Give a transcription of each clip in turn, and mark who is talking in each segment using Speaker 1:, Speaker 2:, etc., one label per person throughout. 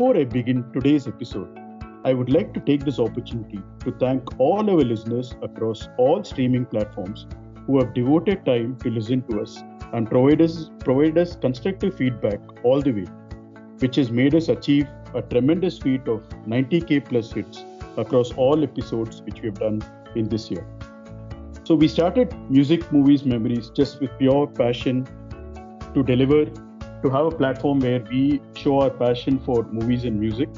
Speaker 1: before I begin today's episode, I would like to take this opportunity to thank all our listeners across all streaming platforms who have devoted time to listen to us and provide us, provide us constructive feedback all the way, which has made us achieve a tremendous feat of 90k plus hits across all episodes which we have done in this year. So we started Music Movies Memories just with pure passion to deliver, to have a platform where we show our passion for movies and music.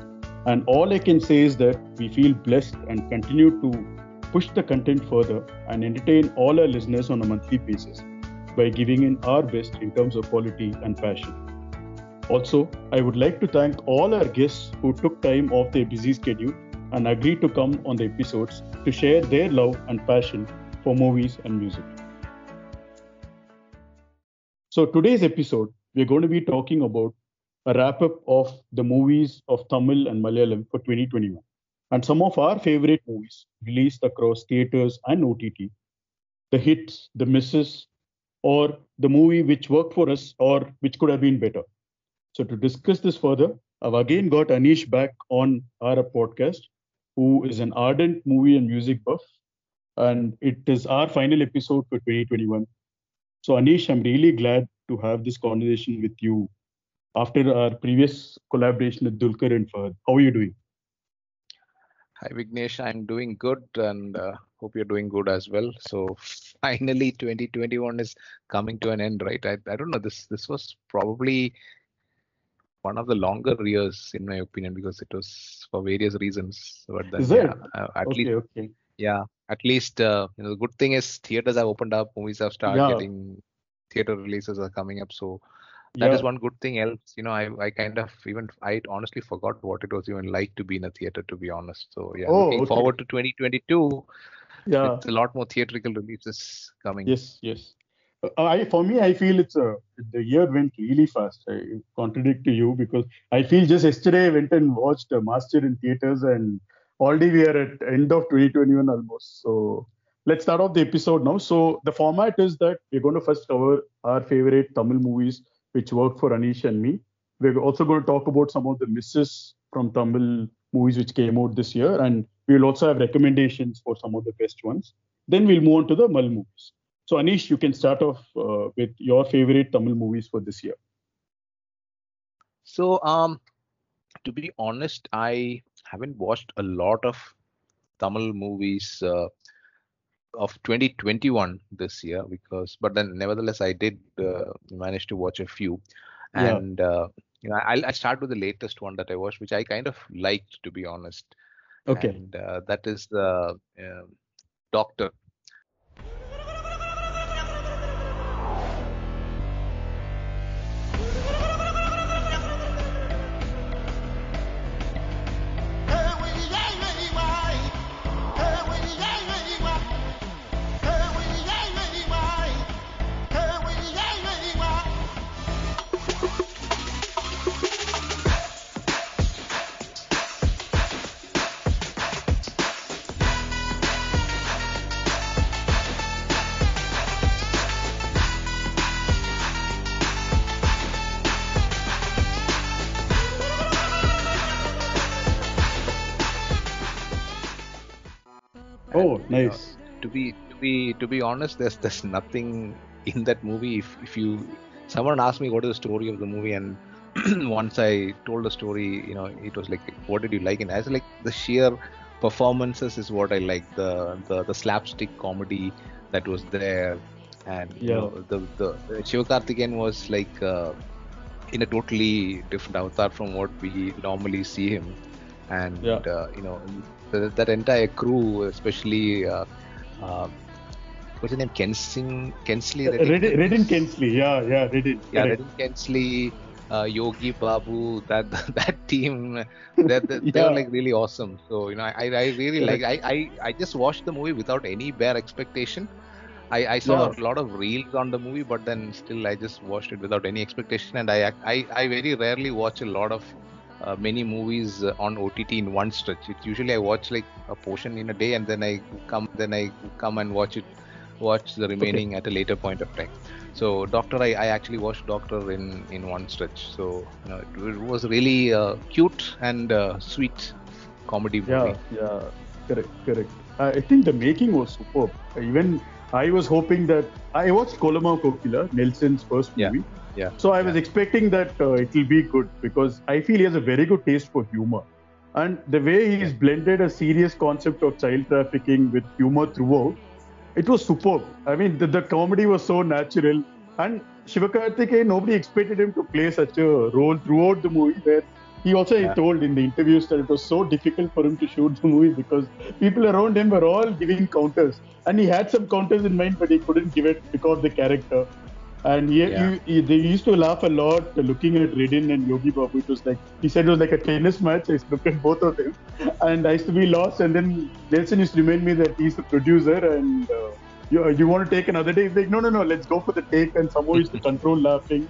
Speaker 1: And all I can say is that we feel blessed and continue to push the content further and entertain all our listeners on a monthly basis by giving in our best in terms of quality and passion. Also, I would like to thank all our guests who took time off their busy schedule and agreed to come on the episodes to share their love and passion for movies and music. So, today's episode, we're going to be talking about a wrap up of the movies of Tamil and Malayalam for 2021 and some of our favorite movies released across theaters and OTT, the hits, the misses, or the movie which worked for us or which could have been better. So, to discuss this further, I've again got Anish back on our podcast, who is an ardent movie and music buff. And it is our final episode for 2021. So, Anish, I'm really glad to have this conversation with you after our previous collaboration with Dulquer and Fahad. How are you doing?
Speaker 2: Hi, Vignesh. I'm doing good and uh, hope you're doing good as well. So, finally, 2021 is coming to an end, right? I, I don't know. This this was probably one of the longer years in my opinion because it was for various reasons but then,
Speaker 1: Is
Speaker 2: yeah,
Speaker 1: it?
Speaker 2: uh, at
Speaker 1: okay,
Speaker 2: least
Speaker 1: okay.
Speaker 2: yeah at least uh, you know the good thing is theaters have opened up movies have started
Speaker 1: Yeah.
Speaker 2: getting theater releases are coming up so that
Speaker 1: Yeah.
Speaker 2: is one good thing else you know i i kind of even i honestly forgot what it was even like to be in a theater to be honest so yeah
Speaker 1: Oh,
Speaker 2: looking
Speaker 1: okay.
Speaker 2: forward to 2022
Speaker 1: Yeah.
Speaker 2: it's a lot more theatrical releases coming
Speaker 1: Yes, yes. Uh, I, for me, I feel it's a the year went really fast. I contradict to you because I feel just yesterday I went and watched uh, Master in theaters and already we are at end of 2021 almost. So let's start off the episode now. So the format is that we're going to first cover our favorite Tamil movies which worked for Anish and me. We're also going to talk about some of the misses from Tamil movies which came out this year, and we'll also have recommendations for some of the best ones. Then we'll move on to the Mal movies. So Anish, you can start off uh, with your favorite Tamil movies for this year.
Speaker 2: So, um, to be honest, I haven't watched a lot of Tamil movies uh, of 2021 this year because, but then nevertheless, I did uh, manage to watch a few,
Speaker 1: Yeah.
Speaker 2: and uh, you know, I'll, I start with the latest one that I watched, which I kind of liked, to be honest,
Speaker 1: Okay.
Speaker 2: and uh, that is the uh, Doctor. Be to be to be honest there's there's nothing in that movie. If, if you someone asked me what is the story of the movie and once i told the story you know it was like what did you like? And i was like the sheer performances is what i like. The the, the slapstick comedy that was there and you know the the, the Sivakarthikeyan was like uh, in a totally different avatar from what we normally see him. And
Speaker 1: Yeah.
Speaker 2: uh, you know the, that entire crew especially uh, uh, what's his name Kensing Kensley
Speaker 1: Uh, Redin, Redin Kensley. Yeah, yeah, Redin.
Speaker 2: yeah. Redin Kensley uh, Yogi Babu that that team that they, they
Speaker 1: Yeah.
Speaker 2: were like really awesome so you know I, I really like I, I I just watched the movie without any bare expectation I, I saw
Speaker 1: Yeah.
Speaker 2: a lot of reels on the movie, but then still I just watched it without any expectation. And I I, I very rarely watch a lot of uh, many movies uh, on OTT in one stretch. It's usually I watch like a portion in a day, and then I come then I come and watch it watch the remaining at a later point of time. So Doctor, I, I actually watched Doctor in in one stretch. So you know, it, it was really uh, cute and uh, sweet comedy movie.
Speaker 1: Yeah, yeah, correct, correct. Uh, I think the making was superb. Even I was hoping that I watched Kolamaavu Kokila, Nelson's first movie.
Speaker 2: Yeah.
Speaker 1: So I was expecting that uh, it will be good because I feel he has a very good taste for humor. And the way he's blended a serious concept of child trafficking with humor throughout, it was superb. I mean, the, the comedy was so natural. And Shivakarthikeyan, nobody expected him to play such a role throughout the movie where he also
Speaker 2: Yeah.
Speaker 1: told in the interviews that it was so difficult for him to shoot the movie because people around him were all giving counters. And he had some counters in mind, but he couldn't give it because the character. And he,
Speaker 2: Yeah.
Speaker 1: he, he- they used to laugh a lot looking at Redin and Yogi Babu. It was like he said it was like a tennis match. I used to look at both of them, and I used to be lost. And then Nelson used to remind me that he's the producer, and uh, you, you want to take another day? He's like, no, no, no, let's go for the take. And somehow used to control laughing,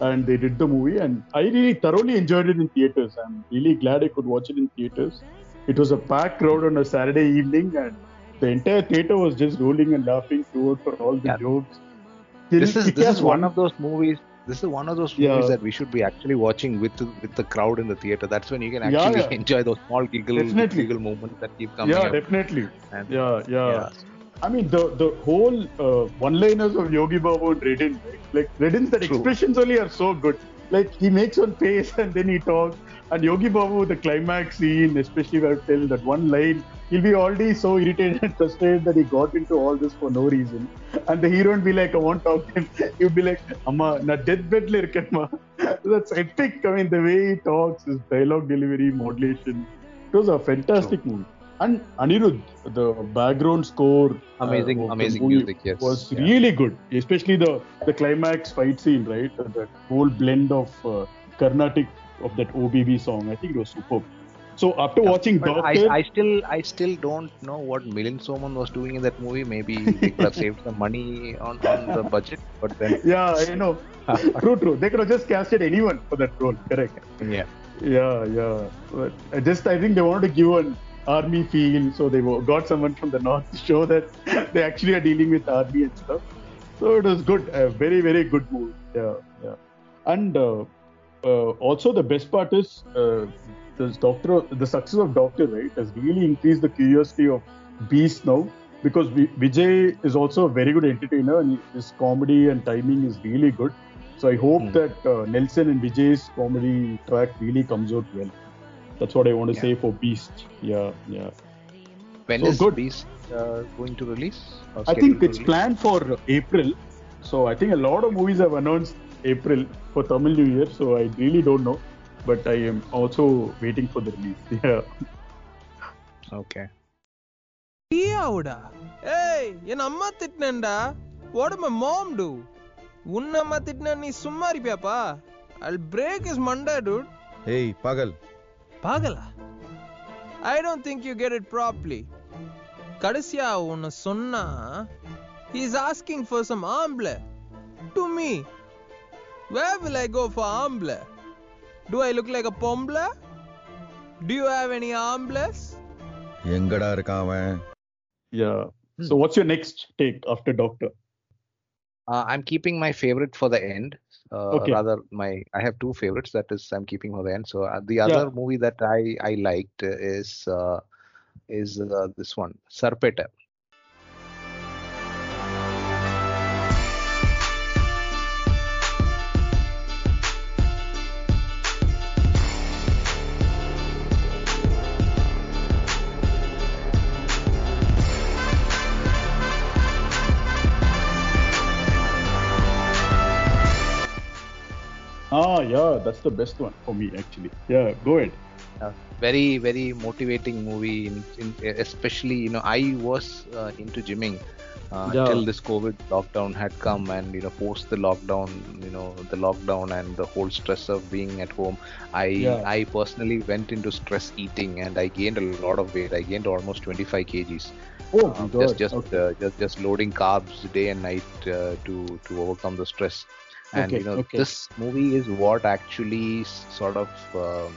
Speaker 1: and they did the movie, and I really thoroughly enjoyed it in theaters. I'm really glad I could watch it in theaters. It was a packed crowd on a Saturday evening, and the entire theater was just rolling and laughing throughout for all the
Speaker 2: Yeah.
Speaker 1: jokes.
Speaker 2: This is this is one of those movies. This is one of those
Speaker 1: Yeah.
Speaker 2: movies that we should be actually watching with the, with the crowd in the theater. That's when you can actually
Speaker 1: yeah.
Speaker 2: enjoy those small giggle
Speaker 1: Definitely.
Speaker 2: giggle moments that keep coming
Speaker 1: yeah,
Speaker 2: up.
Speaker 1: definitely.
Speaker 2: And-
Speaker 1: Yeah, yeah.
Speaker 2: yeah.
Speaker 1: I mean, the the whole uh, one-liners of Yogi Babu and Redin, like Redin's that
Speaker 2: True.
Speaker 1: expressions only are so good. Like he makes one face and then he talks. And Yogi Babu, the climax scene, especially where I tell that one line, he'll be already so irritated and frustrated that he got into all this for no reason. And the hero will be like, I won't talk to him. He'll be like, Amma, na deathbed le irukkenma." That's epic. I mean, the way he talks, his dialogue delivery, modulation. It was a fantastic movie. And Anirudh, the background score, uh,
Speaker 2: Amazing,
Speaker 1: the
Speaker 2: amazing music. Yes.
Speaker 1: was
Speaker 2: Yeah.
Speaker 1: really good, especially the the climax fight scene, right? Uh, That whole blend of uh, Carnatic of that OBB song. I think it was superb. So after watching
Speaker 2: But I, I still I still don't know what Milind Soman was doing in that movie. Maybe they could have saved some money on, on the budget, but then
Speaker 1: yeah, I know, true, true. They could have just casted anyone for that role. Correct.
Speaker 2: yeah.
Speaker 1: Yeah, yeah. But I just I think they wanted to give an army feel, so they got someone from the north to show that they actually are dealing with army and stuff. So it was good, a very very good movie. Yeah, yeah. And uh, uh, also the best part is uh, this Doctor, the success of Doctor, right, has really increased the curiosity of Beast now because Vijay is also a very good entertainer and his comedy and timing is really good. So I hope
Speaker 2: Hmm.
Speaker 1: that uh, Nelson and Vijay's comedy track really comes out well. That's what I want to
Speaker 2: Yeah.
Speaker 1: say for Beast. Yeah, yeah.
Speaker 2: When
Speaker 1: So
Speaker 2: is
Speaker 1: good.
Speaker 2: Beast uh, going to release?
Speaker 1: I think it's
Speaker 2: release?
Speaker 1: planned for April. So I think a lot of movies have announced April for Tamil New Year. So I really don't know, but I am also waiting for the release. Yeah.
Speaker 2: Okay.
Speaker 3: டீயாவுடா ஏய் என் அம்மா திட்டினேன்டா what my mom do உன் அம்மா திட்டினா நீ சும்மா இருப்பியாப்பா I'll break his மண்டை dude
Speaker 4: ஏய் பகல்
Speaker 3: பாகலா I don't think you get it probably கடைசியா ஒன்னு சொன்னா he is asking for some ஆம்பளை to me Where will I go for ambler? Do I look like a pomble? Do you have any
Speaker 4: armbless?
Speaker 1: Yeah.
Speaker 2: Hmm.
Speaker 1: So what's your next take after doctor?
Speaker 2: Uh, I'm keeping my favorite for the end. Uh,
Speaker 1: okay.
Speaker 2: Rather, my I have two favorites. That is, I'm keeping for the end. So uh, the other yeah. movie that I I liked is uh, is uh, this one,
Speaker 1: Sarpatta. Yeah, that's the best one for me actually. Yeah, go ahead.
Speaker 2: very very motivating movie in, in especially you know i was uh, into gymming uh,
Speaker 1: Yeah.
Speaker 2: till this covid lockdown had come and you know post the lockdown you know the lockdown and the whole stress of being at home i
Speaker 1: Yeah.
Speaker 2: i personally went into stress eating and i gained a lot of weight i gained almost 25 kgs
Speaker 1: Oh
Speaker 2: uh, just just
Speaker 1: okay.
Speaker 2: uh, just just loading carbs day and night uh, to to overcome the stress and
Speaker 1: Okay,
Speaker 2: you know
Speaker 1: okay.
Speaker 2: this movie is what actually sort of um,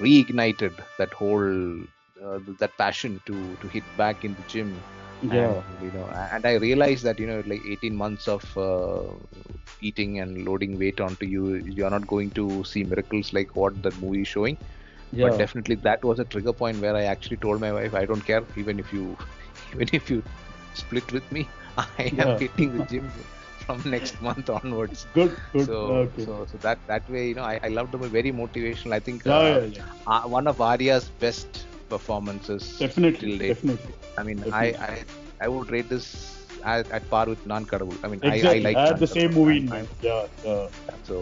Speaker 2: reignited that whole uh, that passion to to hit back in the gym
Speaker 1: Yeah.
Speaker 2: and, you know and i realized that you know like 18 months of uh, eating and loading weight onto you you're not going to see miracles like what the movie is showing
Speaker 1: Yeah.
Speaker 2: but definitely that was a trigger point where i actually told my wife i don't care even if you even if you split with me i am
Speaker 1: Yeah.
Speaker 2: hitting the gym from next month onwards
Speaker 1: Good. Good.
Speaker 2: so,
Speaker 1: okay.
Speaker 2: so so that that way you know i, I loved them very motivational i think
Speaker 1: yeah,
Speaker 2: uh,
Speaker 1: yeah, yeah.
Speaker 2: uh, one of Arya's best performances
Speaker 1: Definitely.
Speaker 2: till date.
Speaker 1: Definitely.
Speaker 2: I mean,
Speaker 1: definitely.
Speaker 2: I, I I would rate this at, at par with Naan Kadavul. I mean,
Speaker 1: Exactly.
Speaker 2: I, I like
Speaker 1: I had the same movie in mind. Yeah. yeah.
Speaker 2: So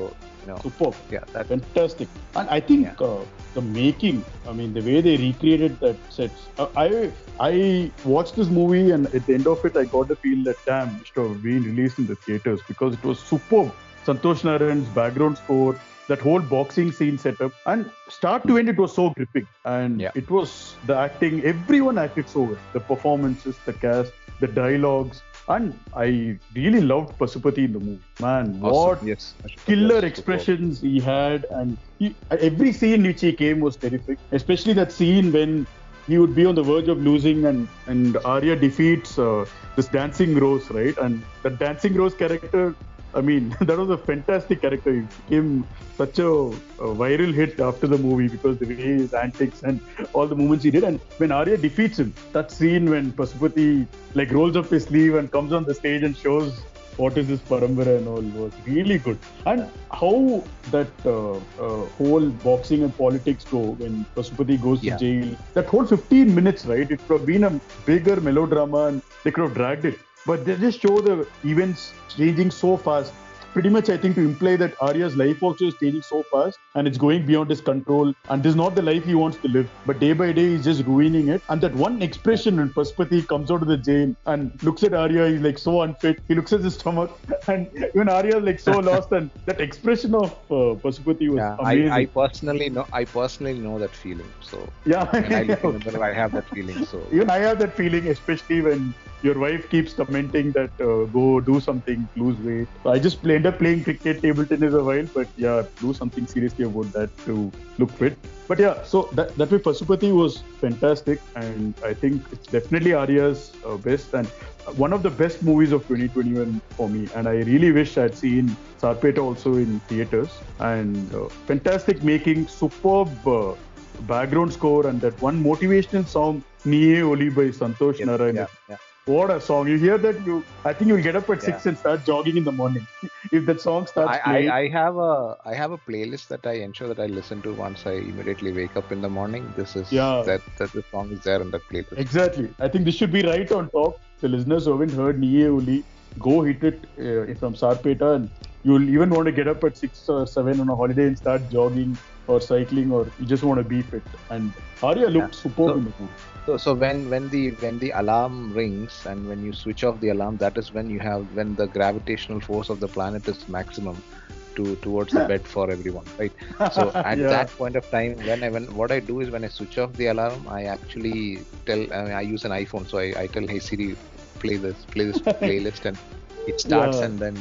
Speaker 2: know,
Speaker 1: Superb.
Speaker 2: yeah, that
Speaker 1: Fantastic. And I think
Speaker 2: Yeah.
Speaker 1: uh, the making, I mean, the way they recreated that sets. Uh, I I watched this movie and at the end of it, I got the feel that damn, it should have been released in the theaters because it was superb. Santosh Narayan's background score, that whole boxing scene setup, and start to end, it was so gripping. And
Speaker 2: Yeah.
Speaker 1: it was the acting. Everyone acted so well. The performances, the cast, the dialogues. And I really loved Pasupati in the movie. Man, what
Speaker 2: awesome. Yes,
Speaker 1: killer expressions he had and he, every scene which he came was terrific especially that scene when he would be on the verge of losing and and Arya defeats uh, this dancing rose right and the dancing rose character I mean that was a fantastic character. He became such a, a viral hit after the movie because the way his antics and all the movements he did. And when Arya defeats him that scene when Pasupati like rolls up his sleeve and comes on the stage and shows what is this parambara and all was really good. And how that uh, uh, whole boxing and politics go when Pasupati goes
Speaker 2: Yeah.
Speaker 1: to jail. That whole 15 minutes right it could have been a bigger melodrama and they could have dragged it but just show the events changing so fast pretty much I think to imply that Arya's life also is changing so fast and it's going beyond his control and this is not the life he wants to live but day by day he's just ruining it and that one expression when Pasupati comes out of the jail and looks at Arya he's like so unfit he looks at his stomach and even Arya is like so lost and that expression of uh, Pasupati was
Speaker 2: Yeah,
Speaker 1: amazing
Speaker 2: I, I personally know I personally know that feeling. So
Speaker 1: yeah
Speaker 2: I look in the mirror, I have that feeling. So
Speaker 1: even I have that feeling, especially when your wife keeps commenting that uh, go do something, lose weight. So I just play, end up playing cricket, table tennis a while, but yeah, do something seriously about that to look fit. But yeah, so that, that way Pasupati was fantastic, and I think it's definitely Arya's uh, best and one of the best movies of 2021 for me. And I really wish I'd seen Sarpatta also in theaters. And uh, fantastic making, superb. Uh, background score and that one motivational song Neeye Oli by Santosh Narayan.
Speaker 2: yeah, yeah.
Speaker 1: What a song. You hear that you I think you'll get up at
Speaker 2: Yeah.
Speaker 1: six and start jogging in the morning. if that song starts
Speaker 2: I,
Speaker 1: playing.
Speaker 2: I, I have a I have a playlist that I ensure that I listen to once I immediately wake up in the morning. This is
Speaker 1: Yeah.
Speaker 2: that that the song is there in that playlist.
Speaker 1: Exactly. I think this should be right on top. The listeners who haven't heard Neeye Oli, go hit it uh, from Sarpatta and you'll even want to get up at 6 or 7 on a holiday and start jogging or cycling or you just want to be fit. And Arya looked superb
Speaker 2: So-
Speaker 1: in the movie.
Speaker 2: So, so when when the when the alarm rings and when you switch off the alarm, that is when you have when the gravitational force of the planet is maximum to towards the bed for everyone, right? So at
Speaker 1: Yeah.
Speaker 2: that point of time, when I when what I do is when I switch off the alarm, I actually tell I, mean, I use an iPhone, so I, I tell Hey Siri, play this play this playlist, and it starts,
Speaker 1: Yeah.
Speaker 2: and then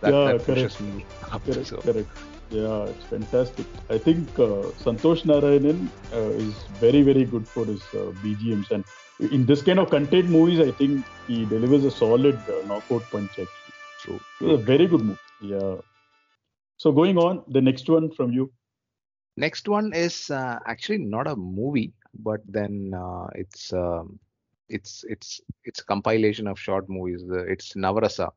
Speaker 2: that,
Speaker 1: Yeah,
Speaker 2: that pushes
Speaker 1: correct.
Speaker 2: me up.
Speaker 1: Correct,
Speaker 2: So
Speaker 1: correct. Yeah, it's fantastic. I think uh, Santosh Narayanan uh, is very, very good for his uh, BGMs. And in this kind of content movies, I think he delivers a solid uh, knockout punch, actually.
Speaker 2: true.
Speaker 1: It was a very good movie. Yeah. So going on, the next one from you.
Speaker 2: Next one is uh, actually not a movie, but then uh, it's um, it's it's it's a compilation of short movies. It's Navarasa.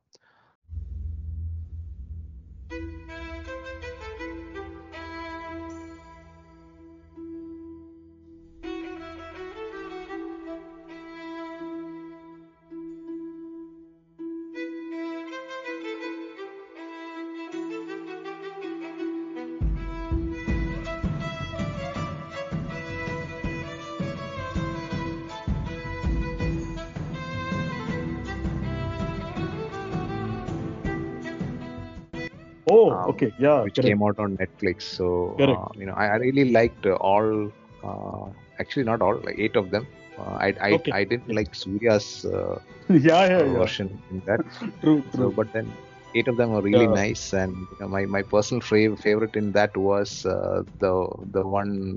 Speaker 1: Okay. Yeah.
Speaker 2: which
Speaker 1: correct.
Speaker 2: came out on Netflix. So
Speaker 1: Correct.
Speaker 2: uh, you know, I, I really liked uh, all. Uh, actually, not all, like eight of them. Uh, I I,
Speaker 1: Okay.
Speaker 2: I didn't like Surya's uh,
Speaker 1: yeah, yeah, yeah.
Speaker 2: version in that.
Speaker 1: True,
Speaker 2: So,
Speaker 1: true.
Speaker 2: but then eight of them were really
Speaker 1: Yeah.
Speaker 2: nice, and you know, my my personal fav- favorite in that was uh, the the one,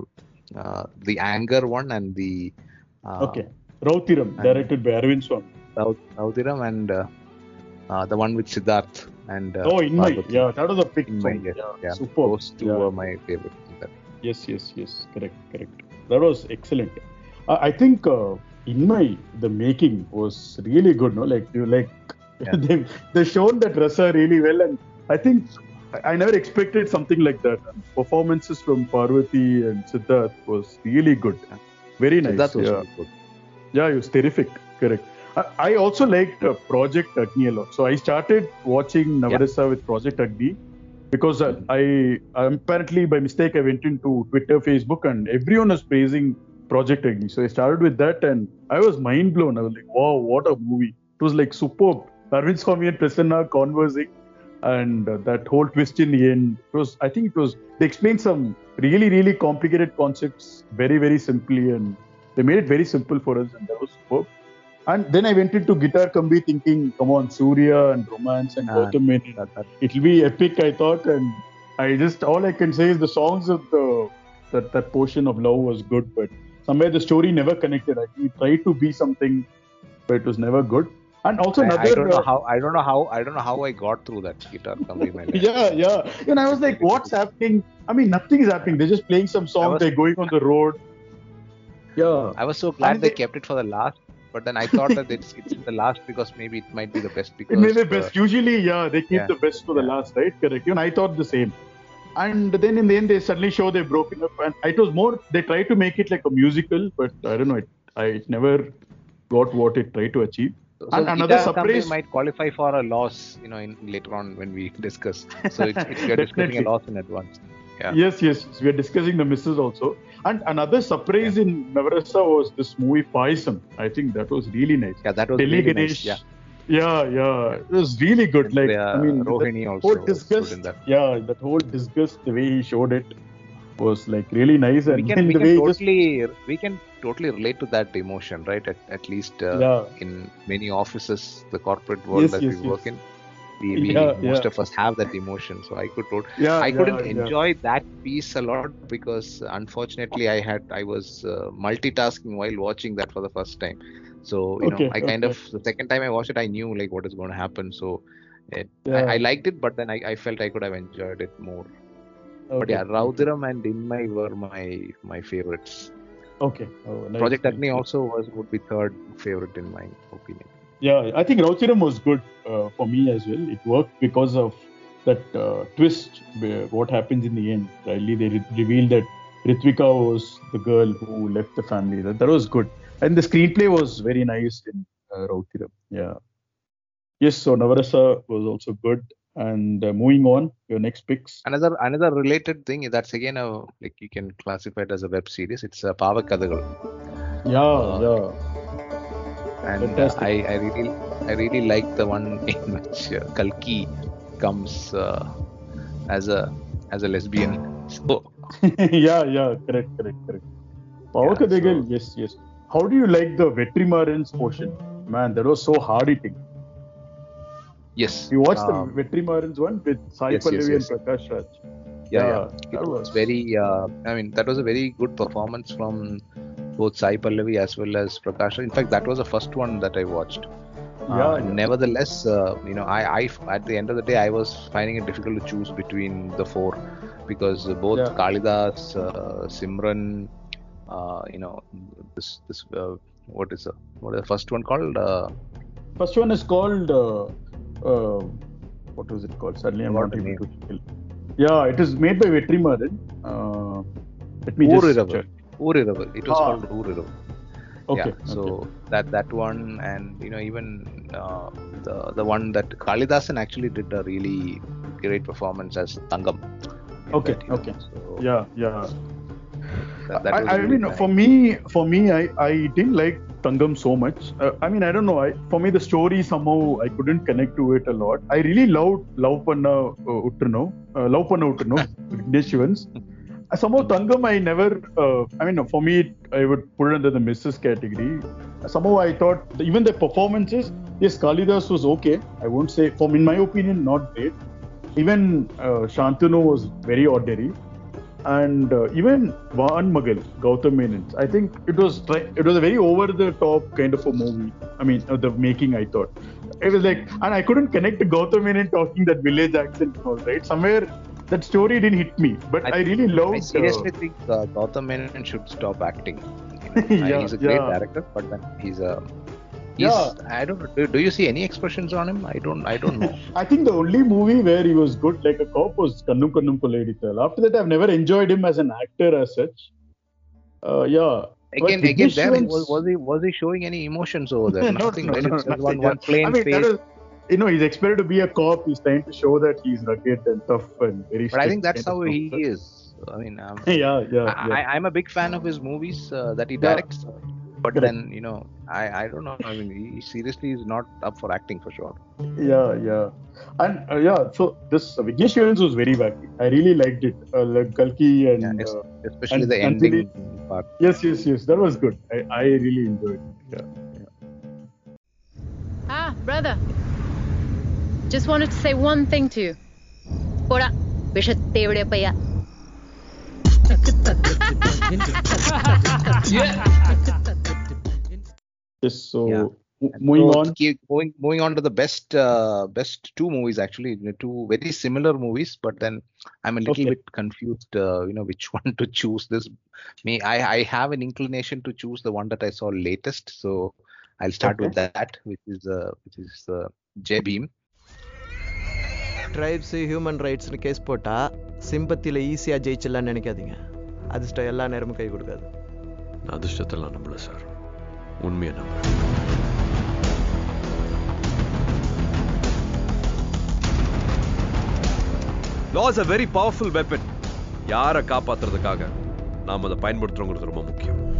Speaker 2: uh, the anger one, and the uh,
Speaker 1: okay. Rautiram,
Speaker 2: and-
Speaker 1: directed by Arvind Swamy.
Speaker 2: Rau- Raudiram and uh, uh, the one with Siddharth and uh,
Speaker 1: oh, in my yeah, that was a big Inmai,
Speaker 2: yes,
Speaker 1: yeah,
Speaker 2: yeah. Those two
Speaker 1: Yeah.
Speaker 2: were my favorite.
Speaker 1: Yes, yes, yes. Correct, correct. That was excellent. I I think uh, Inmai the making was really good. No, like you like
Speaker 2: Yeah.
Speaker 1: they they shown that Rasa really well, and I think I, never expected something like that. Performances from Parvati and Siddharth was really good. Very nice.
Speaker 2: Siddharth was
Speaker 1: yeah.
Speaker 2: good.
Speaker 1: Yeah, it was terrific. Correct. I, also liked uh, Project Agni a lot. So I started watching Navarasa with Project Agni because uh, I, I apparently by mistake I went into Twitter, Facebook, and everyone was praising Project Agni. So I started with that, and I was mind blown. I was like, wow, what a movie! It was like superb. Arvind Swamy and Prasanna conversing, and uh, that whole twist in the end. It was, I think, it was. They explained some really, really complicated concepts very, very simply, and they made it very simple for us, and that was superb. And then I went into Guitar Kambi thinking, come on, Surya and romance and
Speaker 2: Ah,
Speaker 1: Gautam Menon.
Speaker 2: That, that,
Speaker 1: It'll be epic, I thought, and I just all I can say is the songs of the that that portion of love was good, but somewhere the story never connected. I think tried to be something, but it was never good. And also
Speaker 2: I,
Speaker 1: another.
Speaker 2: I don't know
Speaker 1: uh,
Speaker 2: how I don't know how I don't know how I got through that guitar company.
Speaker 1: yeah, yeah. And I was like, what's happening? I mean, nothing is happening. They're just playing some song.
Speaker 2: was-
Speaker 1: They're going on the road. Yeah.
Speaker 2: I was so glad they,
Speaker 1: they-
Speaker 2: kept it for the last, but then I thought that it's it's the last because maybe it might be the best because
Speaker 1: It may be
Speaker 2: uh,
Speaker 1: best. Usually, yeah, they keep
Speaker 2: yeah,
Speaker 1: the best for the last, right? Correct. Even I thought the same. And then in the end, they suddenly show they've broken up. And it was more, they tried to make it like a musical, but I don't know, it, I it never got what it tried to achieve.
Speaker 2: So
Speaker 1: And another surprise-
Speaker 2: might qualify for a loss, you know, in later on when we discuss. So it's, it's we are discussing a loss in advance. Yeah.
Speaker 1: Yes, yes, yes, we are discussing the misses also. And another surprise in Navarasa was this movie Payasam. I think that was really nice.
Speaker 2: Yeah, that was really
Speaker 1: Ganesh.
Speaker 2: nice. Yeah.
Speaker 1: yeah, yeah, it was really good. Like,
Speaker 2: yeah,
Speaker 1: I mean,
Speaker 2: Rohini also
Speaker 1: whole disgust.
Speaker 2: in that.
Speaker 1: Yeah, that whole disgust, the way he showed it was like really nice. And
Speaker 2: We can we can
Speaker 1: way just,
Speaker 2: totally we can totally relate to that emotion, right? At, at least uh,
Speaker 1: yeah,
Speaker 2: in many offices, the corporate world
Speaker 1: Yes,
Speaker 2: that
Speaker 1: yes,
Speaker 2: we work
Speaker 1: yes.
Speaker 2: in, we, we
Speaker 1: Yeah,
Speaker 2: most
Speaker 1: yeah.
Speaker 2: of us have that emotion. So I could
Speaker 1: yeah,
Speaker 2: I couldn't enjoy that piece a lot because unfortunately I had I was uh, multitasking while watching that for the first time. So you
Speaker 1: Okay,
Speaker 2: know I kind of the second time I watched it I knew like what is going to happen. So it. I, I liked it, but then I, I felt I could have enjoyed it more. But yeah, Raudiram and Inmai were my my favorites.
Speaker 1: Okay. Oh, nice,
Speaker 2: Project
Speaker 1: nice,
Speaker 2: Agni also was would be third favorite in my opinion.
Speaker 1: Yeah, I think Rauchiram was good uh, for me as well. It worked because of that uh, twist, what happens in the end. Really, they re- revealed that Ritvika was the girl who left the family. That, that was good. And the screenplay was very nice in uh, Rauchiram. Yeah. Yes, so Navarasa was also good. And uh, moving on, your next picks.
Speaker 2: Another another related thing that's again a like you can classify it as a web series. It's a Paava Kadhaigal.
Speaker 1: Yeah, yeah.
Speaker 2: And uh, I, I really I really like the one in which uh, Kalki comes uh, as a as a lesbian. So
Speaker 1: yeah, yeah, correct, correct, correct. Paava Kadhaigal,
Speaker 2: so-
Speaker 1: yes, yes. How do you like the Vetrimaran's portion? Man, that was so hard hitting.
Speaker 2: yes,
Speaker 1: You watched
Speaker 2: um,
Speaker 1: the Vetrimaran's one with Sai
Speaker 2: yes, yes,
Speaker 1: Pallavi
Speaker 2: yes.
Speaker 1: and Prakash Raj.
Speaker 2: yeah,
Speaker 1: yeah,
Speaker 2: yeah. It was
Speaker 1: was-
Speaker 2: very. Uh, I mean, that was a very good performance from both Sai Pallavi as well as Prakash. In fact, that was the first one that I watched.
Speaker 1: Yeah,
Speaker 2: Uh,
Speaker 1: yeah.
Speaker 2: Nevertheless, uh, you know, I, I at the end of the day, I was finding it difficult to choose between the four because both
Speaker 1: Yeah.
Speaker 2: Kalidas, uh, Simran, uh, you know, this this uh, what is the what is the first one called? Uh,
Speaker 1: First one is called. Uh, uh, what was it called? Suddenly I'm not able to. Yeah, it is made by Vetrimaran. Uh, let me just check.
Speaker 2: Uriraval. It was
Speaker 1: Ah.
Speaker 2: called Uriraval.
Speaker 1: Okay.
Speaker 2: yeah. So
Speaker 1: okay.
Speaker 2: that that one and you know even uh, the the one that Kalidasan actually did a really great performance as Tangam.
Speaker 1: Okay,
Speaker 2: that, know.
Speaker 1: okay.
Speaker 2: So
Speaker 1: Yeah, yeah.
Speaker 2: that, that
Speaker 1: I, I
Speaker 2: really
Speaker 1: mean,
Speaker 2: nice.
Speaker 1: for me, for me, I, I didn't like Tangam so much. Uh, I mean, I don't know. I, for me, the story somehow I couldn't connect to it a lot. I really loved Love Panna uh, Uttrano, uh, Love Panna Uttrano, Vignesh Shivans. Uh, Somehow Tangam, I never. Uh, I mean, for me, I would put it under the misses category. Somehow I thought even the performances, yes, Kalidas was okay. I won't say, from in my opinion, not great. Even uh, Shantanu was very ordinary. and uh, even Van Magal, Gautam Menon. I think it was it was a very over the top kind of a movie. I mean, uh, the making I thought it was like, and I couldn't connect to Gautam Menon talking that village accent, all right? Somewhere that story didn't hit me, but I,
Speaker 2: I-
Speaker 1: really loved.
Speaker 2: I seriously
Speaker 1: uh,
Speaker 2: think uh, Gautam Menon should stop acting. You know,
Speaker 1: Yeah,
Speaker 2: he's a great
Speaker 1: yeah.
Speaker 2: director, but then he's a. He's,
Speaker 1: Yeah.
Speaker 2: I don't. Do, do you see any expressions on him? I don't. I don't know.
Speaker 1: I think the only movie where he was good like a cop was Kannum Kannum Kollaiyadithaal. After that, I've never enjoyed him as an actor as such. Uh, yeah. But
Speaker 2: Again, again, there was, was he was he showing any emotions over there?
Speaker 1: No,
Speaker 2: Nothing.
Speaker 1: no, no,
Speaker 2: It's one, one plain
Speaker 1: I mean,
Speaker 2: face.
Speaker 1: that you know, he's expected to be a cop. He's trying to show that he's rugged and tough and very.
Speaker 2: but I think that's how he
Speaker 1: character.
Speaker 2: is. I mean, um,
Speaker 1: yeah, yeah, yeah.
Speaker 2: I, I'm a big fan of his movies uh, that he
Speaker 1: Yeah.
Speaker 2: directs. But
Speaker 1: Correct.
Speaker 2: then, you know, I, I don't know. I mean, he seriously is not up for acting for sure.
Speaker 1: yeah, yeah. And uh, yeah, so this uh, Vignesh Shivans was very wacky. I really liked it. Uh, like Kalki and
Speaker 2: Yeah,
Speaker 1: uh,
Speaker 2: Especially
Speaker 1: And-
Speaker 2: the
Speaker 1: and
Speaker 2: ending part.
Speaker 1: yes, yes, yes. That was good. I, I really enjoyed it. Yeah.
Speaker 5: Ah, brother. Just wanted to say one thing to you. Pora, vishattevude
Speaker 1: paya. So
Speaker 2: yeah.
Speaker 1: moving
Speaker 2: so,
Speaker 1: on.
Speaker 2: Going, moving on to the best uh, best two movies actually, two very similar movies, but then I'm a little
Speaker 1: okay.
Speaker 2: bit confused. Uh, you know which one to choose. This me, I I have an inclination to choose the one that I saw latest. So I'll start okay. with that, which is uh, which is uh, Jai Bhim.
Speaker 6: Tribes human ரைட்ஸ்னு case போட்டா சிம்பத்தியில் ஈஸியாக ஜெயிச்சிடலாம்னு நினைக்காதீங்க. அதிர்ஷ்டம் எல்லா நேரமும் கை கொடுக்காது.
Speaker 7: அதிர்ஷ்டத்தெல்லாம் நம்பல சார். உண்மையை நம்ப law is a very powerful weapon யாரை காப்பாத்துறதுக்காக நாம் அதை பயன்படுத்துறோங்கிறது ரொம்ப முக்கியம்.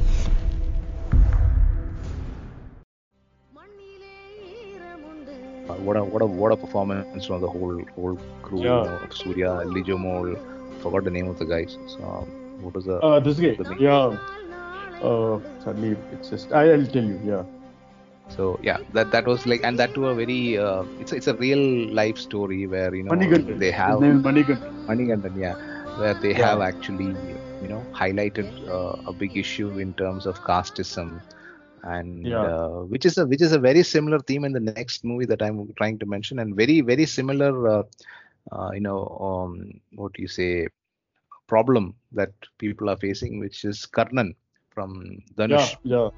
Speaker 2: What a what a what a performance from the whole whole crew
Speaker 1: Yeah.
Speaker 2: you know, surya Lijomol forgot the name of the guys so um, what was the
Speaker 1: Uh, this guy.
Speaker 2: the
Speaker 1: Yeah. Uh, sadly, it's just. I'll tell you. Yeah.
Speaker 2: So yeah, that that was like, and that too a very uh, it's a- it's a real life story where you know
Speaker 1: Manigantan.
Speaker 2: they have
Speaker 1: His name is Manigantan.
Speaker 2: Manigantan, yeah, where they
Speaker 1: Yeah.
Speaker 2: have actually you know highlighted uh, a big issue in terms of casteism, and
Speaker 1: Yeah.
Speaker 2: uh, which is a which is a very similar theme in the next movie that I'm trying to mention, and very very similar, uh, uh, you know, um, what do you say, problem that people are facing, which is Karnan from Dhanush.
Speaker 1: Yeah. Yeah.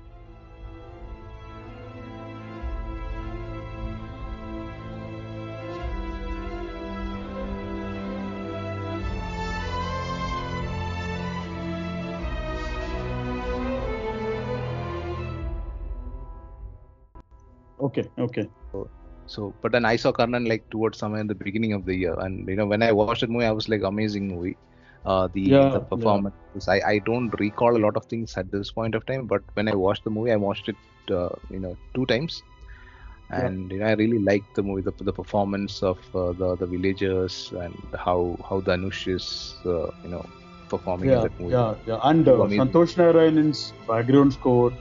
Speaker 1: Okay. Okay.
Speaker 2: So, but then I saw Karnan like towards somewhere in the beginning of the year, and you know when I watched that movie, I was like, amazing movie. Uh, the,
Speaker 1: Yeah,
Speaker 2: the
Speaker 1: yeah.
Speaker 2: performance, I, I don't recall a lot of things at this point of time, but when I watched the movie, I watched it, uh, you know, two times,
Speaker 1: Yeah.
Speaker 2: and you know, I really liked the movie, the, the performance of uh, the the villagers and how how Dhanush is, uh, you know, performing in that movie.
Speaker 1: Yeah. Yeah. And uh, Santosh Narayan's background score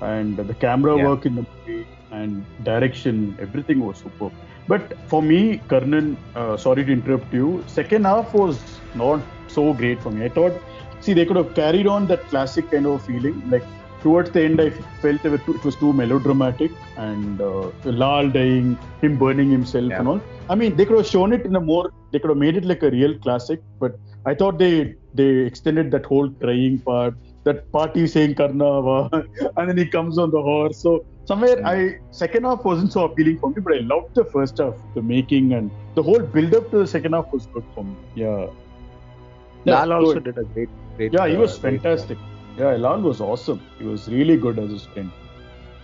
Speaker 1: and the camera
Speaker 2: Yeah.
Speaker 1: work in the movie and direction, everything was superb. But for me, Karnan, uh, sorry to interrupt you, second half was not so great for me. I thought, see, they could have carried on that classic kind of feeling. Like towards the end, I felt too, it was too melodramatic and uh, Lal dying, him burning himself
Speaker 2: Yeah.
Speaker 1: and all. I mean, they could have shown it in a more, they could have made it like a real classic. But I thought they they extended that whole crying part, that party saying Karnava, and then he comes on the horse. So somewhere
Speaker 2: Mm.
Speaker 1: I second half wasn't so appealing for me, but I loved the first half, the making and the whole build up to the second half was good for me. Yeah.
Speaker 2: Lal
Speaker 1: so-
Speaker 2: also did a great, great.
Speaker 1: yeah, he
Speaker 2: uh,
Speaker 1: was
Speaker 2: great job.
Speaker 1: fantastic. Yeah, Lal was awesome. He was really good as a friend.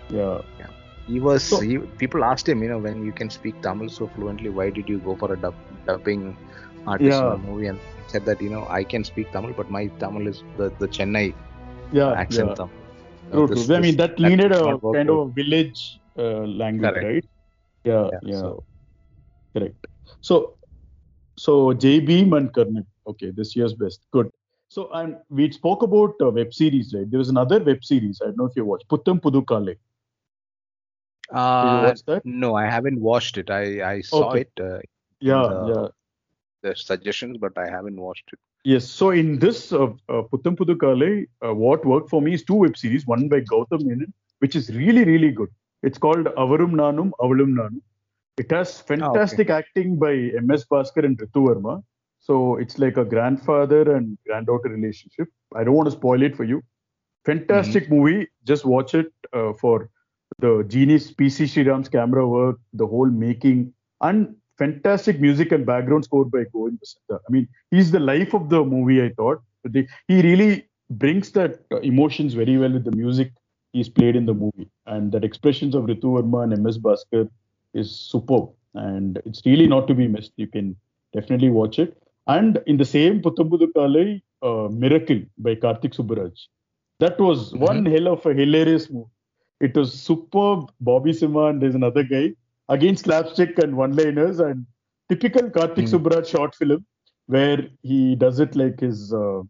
Speaker 1: Yeah. Yeah.
Speaker 2: He was.
Speaker 1: So-
Speaker 2: he, people asked him, you know, when you can speak Tamil so fluently, why did you go for a dub, dubbing artist
Speaker 1: Yeah.
Speaker 2: in a movie? And he said that, you know, I can speak Tamil, but my Tamil is the, the Chennai
Speaker 1: Yeah.
Speaker 2: accent
Speaker 1: yeah.
Speaker 2: Tamil.
Speaker 1: True,
Speaker 2: this-
Speaker 1: true. I mean, that needed a kind of village uh, language,
Speaker 2: Correct.
Speaker 1: right? Yeah,
Speaker 2: Yeah,
Speaker 1: yeah,
Speaker 2: so-
Speaker 1: correct. So, so JB Karnan. Okay, this year's best. Good. So, and we spoke about uh, web series, right? There was another web series. I don't know if you watched Putham Pudhu Kaalai. Did you
Speaker 2: Uh,
Speaker 1: watch that?
Speaker 2: no, I haven't watched it. I, I saw
Speaker 1: Okay.
Speaker 2: it, uh,
Speaker 1: Yeah,
Speaker 2: the-
Speaker 1: yeah.
Speaker 2: the suggestions, but I haven't watched it.
Speaker 1: Yes. So in this uh, uh, uh, what worked for me is two web series. One by Gautam Menon, which is really really good. It's called Avarum Nanum Avalum Nanum. It has fantastic acting by M.S. Bhaskar and Ritu Verma. So it's like a grandfather and granddaughter relationship. I don't want to spoil it for you. Fantastic movie. Just watch it uh, for the genius PC Sriram's camera work, the whole making, and fantastic music and background score by Govind Vasantha. I mean, he's the life of the movie. I thought The- he really brings that uh, emotions very well with the music he's played in the movie, and that expressions of Ritu Verma and MS Bhaskar is superb, and it's really not to be missed. You can definitely watch it. And in the same Putham Pudhu Kaalai, uh, Miracle by Karthik Subbaraj. That was one hell of a hilarious movie. It was superb. Bobby Simha and there's another guy again slapstick and one-liners and typical Karthik
Speaker 2: Hmm.
Speaker 1: Subbaraj short film where he does it like his uh,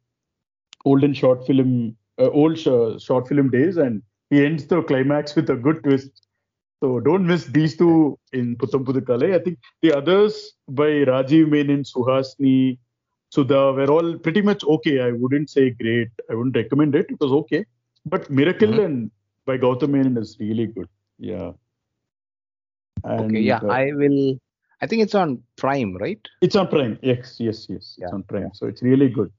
Speaker 1: olden short film, uh, old sh- short film days, and he ends the climax with a good twist. So don't miss these two in Putham Pudhu Kaalai. I think the others by Rajiv Menon, Suhasini, Sudha were all pretty much okay. I wouldn't say great. I wouldn't recommend it. It was okay. But Miracle
Speaker 2: Mhm.
Speaker 1: and by Gautam Menon is really good. Yeah. And,
Speaker 2: okay, yeah,
Speaker 1: uh,
Speaker 2: I will. I think it's on Prime, right?
Speaker 1: it's on Prime. Yes, yes, yes.
Speaker 2: Yeah,
Speaker 1: It's on Prime. So it's really good.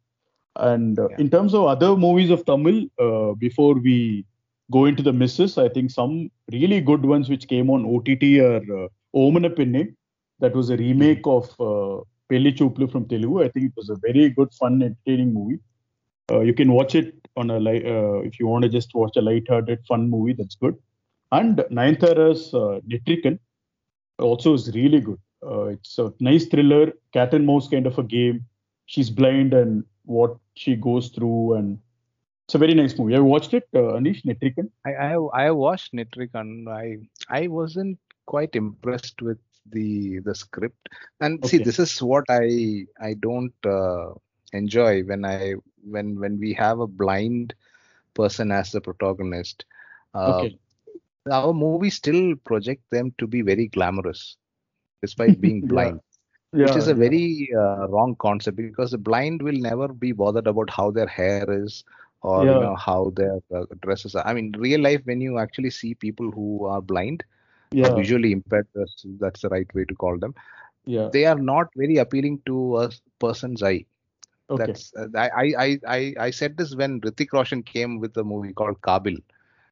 Speaker 1: And uh,
Speaker 2: Yeah.
Speaker 1: in terms of other movies of Tamil, uh, before we go into the misses, I think some really good ones which came on OTT are uh, Omana Pinne. That was a remake of uh, Pelli Choopulu from Telugu. I think it was a very good, fun, entertaining movie. Uh, you can watch it on a light, uh, if you want to just watch a light-hearted, fun movie. That's good. And Nayanthara's uh, Netrikann also is really good. Uh, it's a nice thriller, cat and mouse kind of a game. She's blind and what she goes through, and it's a very nice movie. Have you watched it, uh, Anish Netrikann?
Speaker 2: I I, I watched Netrikann. I I wasn't quite impressed with the the script. And see, this is what I I don't uh, enjoy when I when when we have a blind person as the protagonist. Uh,
Speaker 1: Okay.
Speaker 2: Our movies still project them to be very glamorous, despite being blind.
Speaker 1: Yeah,
Speaker 2: which is a
Speaker 1: yeah.
Speaker 2: very uh, wrong concept because the blind will never be bothered about how their hair is or you know how their uh, dresses are. I mean, real life when you actually see people who are blind
Speaker 1: yeah,
Speaker 2: visually impaired, that's, that's the right way to call them.
Speaker 1: yeah.
Speaker 2: They are not very appealing to a person's eye.
Speaker 1: Okay.
Speaker 2: That's uh, I, I I I I said this when Hrithik Roshan came with a movie called Kaabil.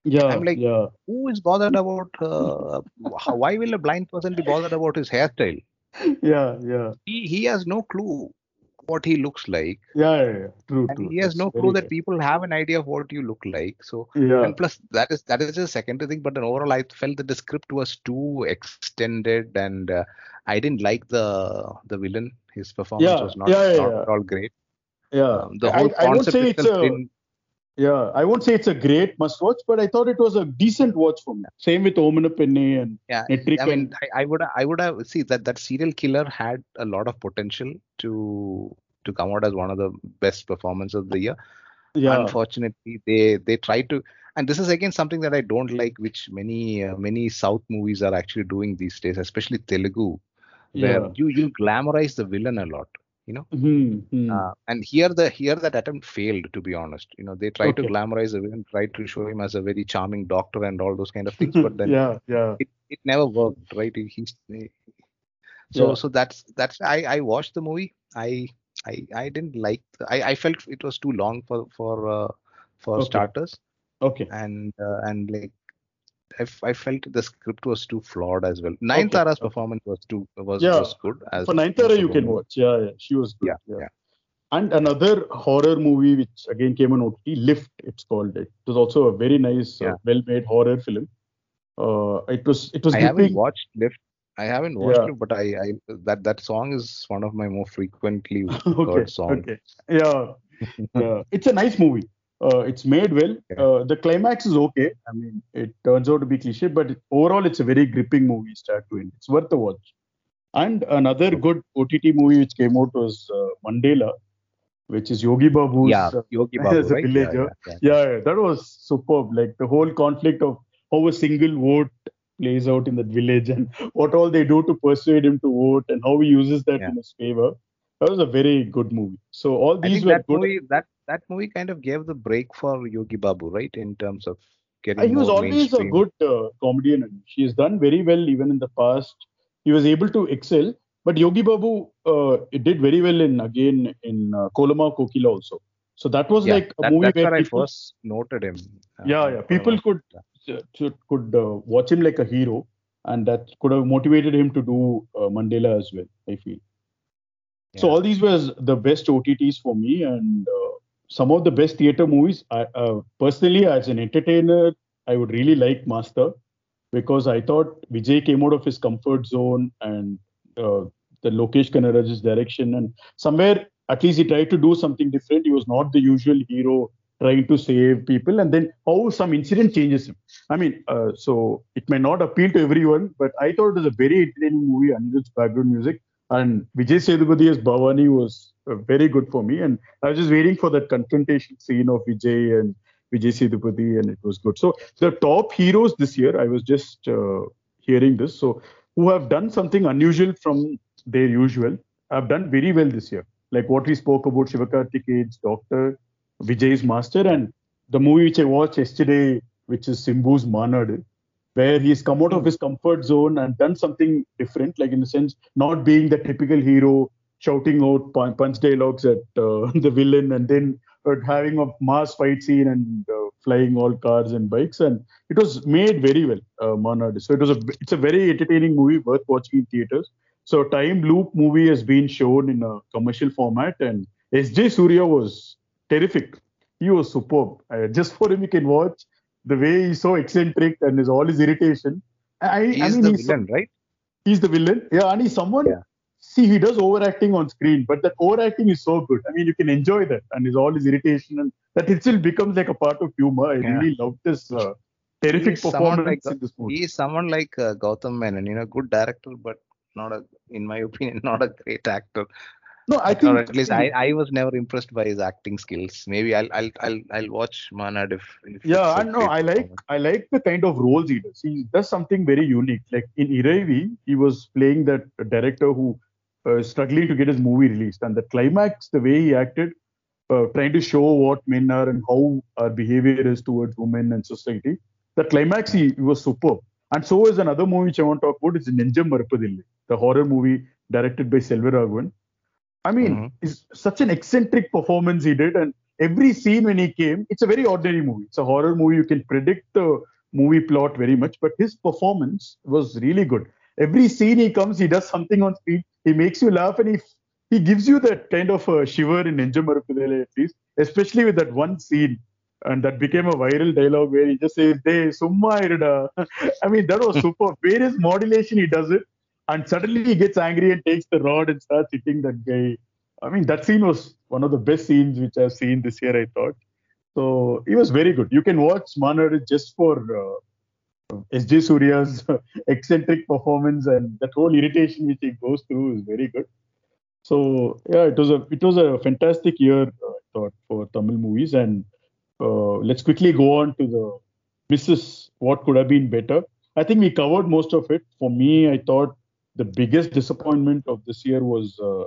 Speaker 1: Yeah,
Speaker 2: I'm like-
Speaker 1: yeah,
Speaker 2: Who is bothered about? Uh, how, why will a blind person be bothered about his hairstyle?
Speaker 1: yeah, yeah,
Speaker 2: He he has no clue what he looks like.
Speaker 1: yeah, yeah, yeah. True,
Speaker 2: and
Speaker 1: true.
Speaker 2: he has no clue that people have an idea of what you look like so
Speaker 1: Yeah,
Speaker 2: and plus that is that is a secondary thing but then overall i felt that the script was too extended and uh, i didn't like the the villain his performance
Speaker 1: Yeah,
Speaker 2: was not,
Speaker 1: yeah, yeah,
Speaker 2: not
Speaker 1: yeah.
Speaker 2: at all great
Speaker 1: yeah.
Speaker 2: um, the
Speaker 1: I,
Speaker 2: whole
Speaker 1: I
Speaker 2: concept
Speaker 1: say it's a yeah. I won't say it's a great must watch, but I thought it was a decent watch for me. Same with Omana Penne and
Speaker 2: yeah
Speaker 1: Netrikann.
Speaker 2: i mean I, I would i would have see that that serial killer had a lot of potential to to come out as one of the best performances of the year
Speaker 1: yeah,
Speaker 2: unfortunately they they try to and this is again something that i don't like which many uh, many south movies are actually doing these days especially telugu where
Speaker 1: yeah.
Speaker 2: you you glamorize the villain a lot you know
Speaker 1: Hmm, hmm.
Speaker 2: uh, and here the here that attempt failed to be honest you know they tried to glamorize him tried to show him as a very charming doctor and all those kind of things but then
Speaker 1: yeah, yeah,
Speaker 2: it, it never worked right He- he's so
Speaker 1: Yeah.
Speaker 2: so that's that's i i watched the movie i i i didn't like i i felt it was too long for for uh, for
Speaker 1: Okay.
Speaker 2: starters
Speaker 1: okay.
Speaker 2: and uh, and like I, f- I felt the script was too flawed as well. Nayanthara's
Speaker 1: okay.
Speaker 2: performance was too was,
Speaker 1: Yeah.
Speaker 2: was good as
Speaker 1: For Nayanthara, you can watch. Yeah, yeah, she was good.
Speaker 2: Yeah, yeah.
Speaker 1: And another horror movie which again came on OTT, Lift. It's called. It was also a very nice, uh, well-made horror film. Uh, it was it was
Speaker 2: I haven't watched Lift. I haven't watched
Speaker 1: Yeah.
Speaker 2: it, but I, I that that song is one of my more frequently
Speaker 1: okay,
Speaker 2: heard songs.
Speaker 1: okay, yeah, yeah. It's a nice movie. Uh, it's made well. Uh, the climax is okay. I mean, it turns out to be cliche, but overall, it's a very gripping movie, start to end. It's worth the watch. And another good OTT movie which came out was uh, Mandela, which is Yogi Babu's.
Speaker 2: Yeah, Yogi Babu,
Speaker 1: as a
Speaker 2: right? Yeah,
Speaker 1: villager.
Speaker 2: yeah, yeah.
Speaker 1: yeah, yeah, that was superb. Like the whole conflict of how a single vote plays out in that village and what all they do to persuade him to vote and how he uses that in his favor. That was a very good movie. So all
Speaker 2: I
Speaker 1: these
Speaker 2: think
Speaker 1: were
Speaker 2: that
Speaker 1: good.
Speaker 2: movie that that movie kind of gave the break for Yogi Babu, right? In terms of getting
Speaker 1: Uh, he was always
Speaker 2: mainstream.
Speaker 1: a good uh, comedian and he has done very well even in the past he was able to excel but yogi babu uh, it did very well in again in uh, Kolamaavu Kokila also so that was
Speaker 2: yeah,
Speaker 1: like a
Speaker 2: that,
Speaker 1: movie
Speaker 2: that's
Speaker 1: where
Speaker 2: where I
Speaker 1: people,
Speaker 2: first noted him. uh,
Speaker 1: yeah yeah people could could, could uh, watch him like a hero and that could have motivated him to do uh, mandela as well i feel so all these were the best otts for me and uh, some of the best theater movies I, uh, personally as an entertainer i would really like master because I thought Vijay came out of his comfort zone and uh, the Lokesh Kanagaraj's direction, and somewhere at least he tried to do something different. He was not the usual hero trying to save people, and then how some incident changes him. I mean, uh, so it may not appeal to everyone, but I thought it was a very entertaining movie. Anirudh's background music and Vijay Sethupathi as Bhavani was uh, very good for me, and I was just waiting for that confrontation scene of Vijay and Vijay Sethupathi, and it was good. So the top heroes this year, I was just uh, hearing this, so who have done something unusual from their usual, have done very well this year. Like what we spoke about, Shivakarthikeyan's Doctor, Vijay's Master, and the movie which I watched yesterday, which is Simbu's Manadu, where he's come out of his comfort zone and done something different, like in the sense not being the typical hero shouting out punch dialogues at uh, the villain and then uh, having a mass fight scene and uh, flying all cars and bikes. And it was made very well uh, Manad. so it was a it's a very entertaining movie worth watching in theaters. So time loop movie has been shown in a commercial format and sj surya was terrific. He was superb. Uh, just for him you can watch the way he's so eccentric and his all his irritation I,
Speaker 2: He's
Speaker 1: I mean,
Speaker 2: the
Speaker 1: he's,
Speaker 2: villain, right?
Speaker 1: he's the villain yeah and he's someone
Speaker 2: Yeah.
Speaker 1: see he does overacting on screen but that overacting is so good i mean you can enjoy that and his all his irritation and that it still becomes like a part of humor i
Speaker 2: Yeah.
Speaker 1: really love this uh, terrific performance
Speaker 2: like
Speaker 1: in this movie
Speaker 2: He is someone like uh, Gautam Menon, you know, good director, but not a, in my opinion, not a great actor.
Speaker 1: No i
Speaker 2: or
Speaker 1: think
Speaker 2: at least I, I was never impressed by his acting skills. Maybe I'll I'll I'll, I'll watch Manad if, if
Speaker 1: yeah
Speaker 2: it's
Speaker 1: i know. I like
Speaker 2: performance.
Speaker 1: i like the kind of roles he does. He does something very unique. Like in iravi he was playing that director who uh, struggling to get his movie released. And the climax the way he acted uh, trying to show what men are and how our behavior is towards women and society the climax he, he was superb. And so is another movie which i want to talk about is Nenjam Marappathillai, the horror movie directed by selvaraghavan I mean,
Speaker 2: Mhm.
Speaker 1: it's such an eccentric performance he did, and every scene when he came, it's a very ordinary movie. It's a horror movie. You can predict the movie plot very much, but his performance was really good. Every scene he comes, he does something on screen. He makes you laugh, and he he gives you that kind of a shiver in Nenjam Marappathillai at least, especially with that one scene. And that became a viral dialogue where he just says, "They summa irida." I mean, that was super. Various modulation he does it, and suddenly he gets angry and takes the rod and starts hitting that guy. I mean, that scene was one of the best scenes which I've seen this year, I thought. So he was very good. You can watch Manad just for uh, SJ Surya's eccentric performance and that whole irritation which he goes through is very good. So yeah, it was a it was a fantastic year, uh, I thought, for Tamil movies. And uh, let's quickly go on to the misses. What could have been better? I think we covered most of it. For me, I thought the biggest disappointment of this year was uh,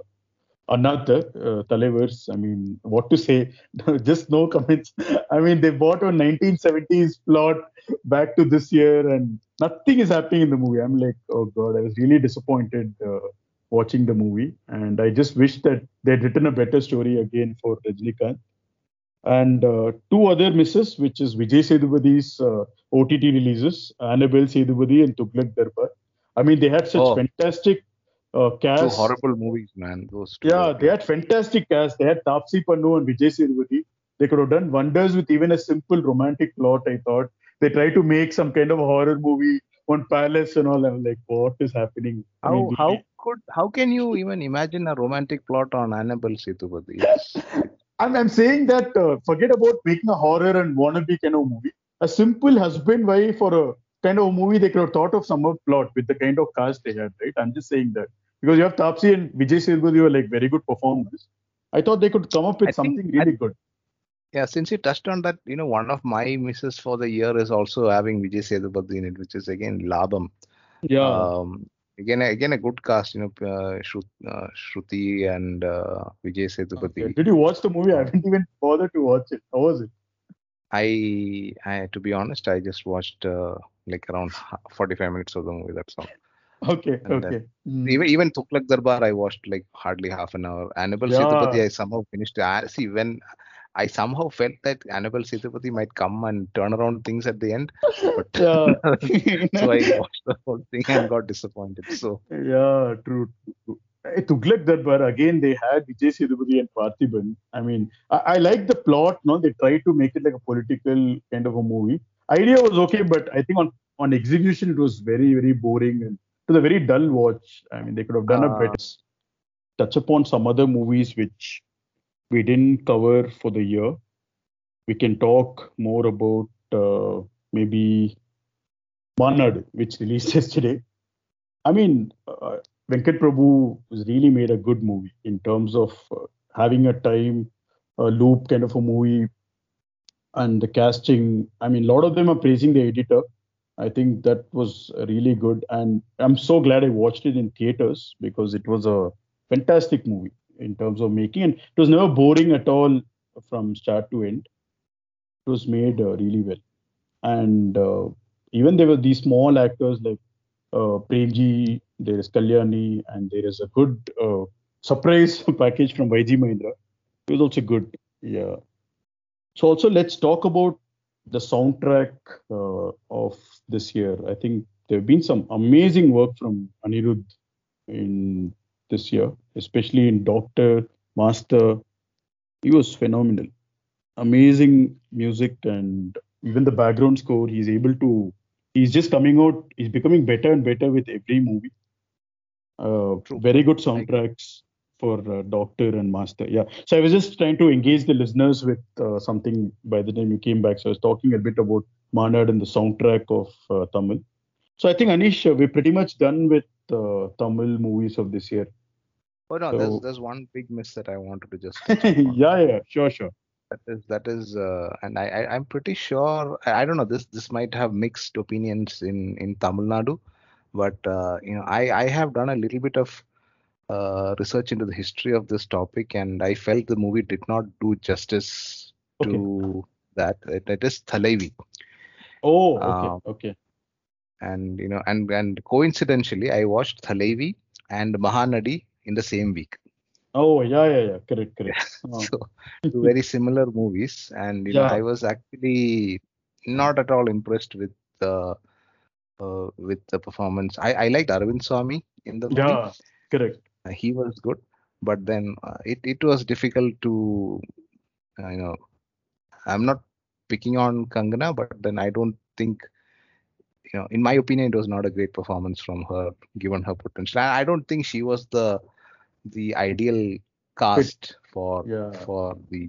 Speaker 1: Annaatthe uh, Thalaivar's. I mean, what to say? Just no comments. I mean, they bought a 1970s plot back to this year, and nothing is happening in the movie. I'm like, oh god, I was really disappointed uh, watching the movie, and I just wish that they'd written a better story again for Rajnikant. And uh, two other misses, which is Vijay Sethupathi's uh, OTT releases, Annabelle Sethupathi and Tughlaq Darbar. I mean, they had such
Speaker 2: Oh.
Speaker 1: fantastic uh,
Speaker 2: Two horrible movies, man. Those two.
Speaker 1: Yeah, they had fantastic cast. They had Taapsee Pannu and Vijay Sethupathi. They could have done wonders with even a simple romantic plot. I thought they tried to make some kind of a horror movie on palace and all. I'm like, what is happening? I
Speaker 2: How
Speaker 1: mean,
Speaker 2: how could how can you even imagine a romantic plot on Annabelle Sethupathi? It's-
Speaker 1: I'm, I'm saying that uh, forget about making a horror and wannabe kind of movie. A simple husband wife or a kind of movie they could have thought of some plot with the kind of cast they had, right? I'm just saying that because you have Taapsee and Vijay Sethupathi were like very good performers. I thought they could come up with
Speaker 2: I
Speaker 1: something really good.
Speaker 2: Yeah, since you touched on that, you know, one of my misses for the year is also having Vijay Sethupathi in it, which is again Labam.
Speaker 1: Yeah.
Speaker 2: Um, again again a good cast. You know, uh, Shrut, uh, Shruti and uh, Vijay Sethupathi.
Speaker 1: Okay. Did you watch the movie? I haven't even bothered to watch it. How was it?
Speaker 2: I, I to be honest, I just watched uh, like around 45 minutes of the movie. That's all.
Speaker 1: Okay,
Speaker 2: And
Speaker 1: okay. Mm.
Speaker 2: Even even Tughlaq Darbar, I watched like hardly half an hour. Annabelle
Speaker 1: Yeah.
Speaker 2: Sethupathi, I somehow finished. I, see, when I somehow felt that Annabelle Sethupathi might come and turn around things at the end, but
Speaker 1: Yeah.
Speaker 2: so I watched the whole thing and got disappointed. So
Speaker 1: Yeah, true. true. Tughlaq Darbar, again, they had Vijay Sethupathi and Parthiban. I mean, I, I like the plot, no? They tried to make it like a political kind of a movie. Idea was okay, but I think on, on execution, it was very, very boring and it was a very dull watch. I mean, they could have done a
Speaker 2: Ah.
Speaker 1: better. Touch upon some other movies which we didn't cover for the year. We can talk more about uh, maybe Manad, which released yesterday. I mean, uh, Venkat Prabhu has really made a good movie in terms of uh, having a time uh, loop kind of a movie and the casting. I mean, a lot of them are praising the editor. I think that was really good, and I'm so glad I watched it in theaters because it was a fantastic movie in terms of making, and it was never boring at all from start to end. It was made uh, really well, and uh, even there were these small actors like uh, Premji, there is Kalyani, and there is a good uh, surprise package from YG Mahendra. It was also good. Yeah. So also let's talk about the soundtrack uh, of this year. I think there have been some amazing work from Anirudh in this year, especially in Doctor, Master. He was phenomenal. Amazing music and even the background score. He's able to. He's just coming out. He's becoming better and better with every movie. Uh, very good soundtracks for uh, Doctor and Master. Yeah. So I was just trying to engage the listeners with uh, something by the time you came back. So I was talking a bit about Manad and the soundtrack of uh, Tamil. So I think Anish, uh, we're pretty much done with uh, Tamil movies of this year.
Speaker 2: Oh no,
Speaker 1: So-
Speaker 2: there's there's one big miss that I wanted to just
Speaker 1: yeah, yeah, sure, sure.
Speaker 2: that is that is uh, and I, I I'm pretty sure I, I don't know this this might have mixed opinions in in Tamil Nadu, but uh, you know I I have done a little bit of uh, research into the history of this topic and I felt the movie did not do justice
Speaker 1: Okay.
Speaker 2: to that. It, it is Thalaivi.
Speaker 1: Oh, okay,
Speaker 2: Um,
Speaker 1: okay.
Speaker 2: and you know and and coincidentally I watched Thalaivi and Mahanati in the same week.
Speaker 1: Oh, yeah, yeah, yeah. Correct, correct. Oh.
Speaker 2: so two very similar movies and you know i was actually not at all impressed with the uh, with the performance i i liked Arvind Swamy in the movie
Speaker 1: yeah, correct.
Speaker 2: Uh, he was good but then uh, it it was difficult to uh, you know i'm not picking on kangana but then i don't think you know in my opinion it was not a great performance from her given her potential i I don't think she was the the ideal cast for
Speaker 1: Yeah.
Speaker 2: for the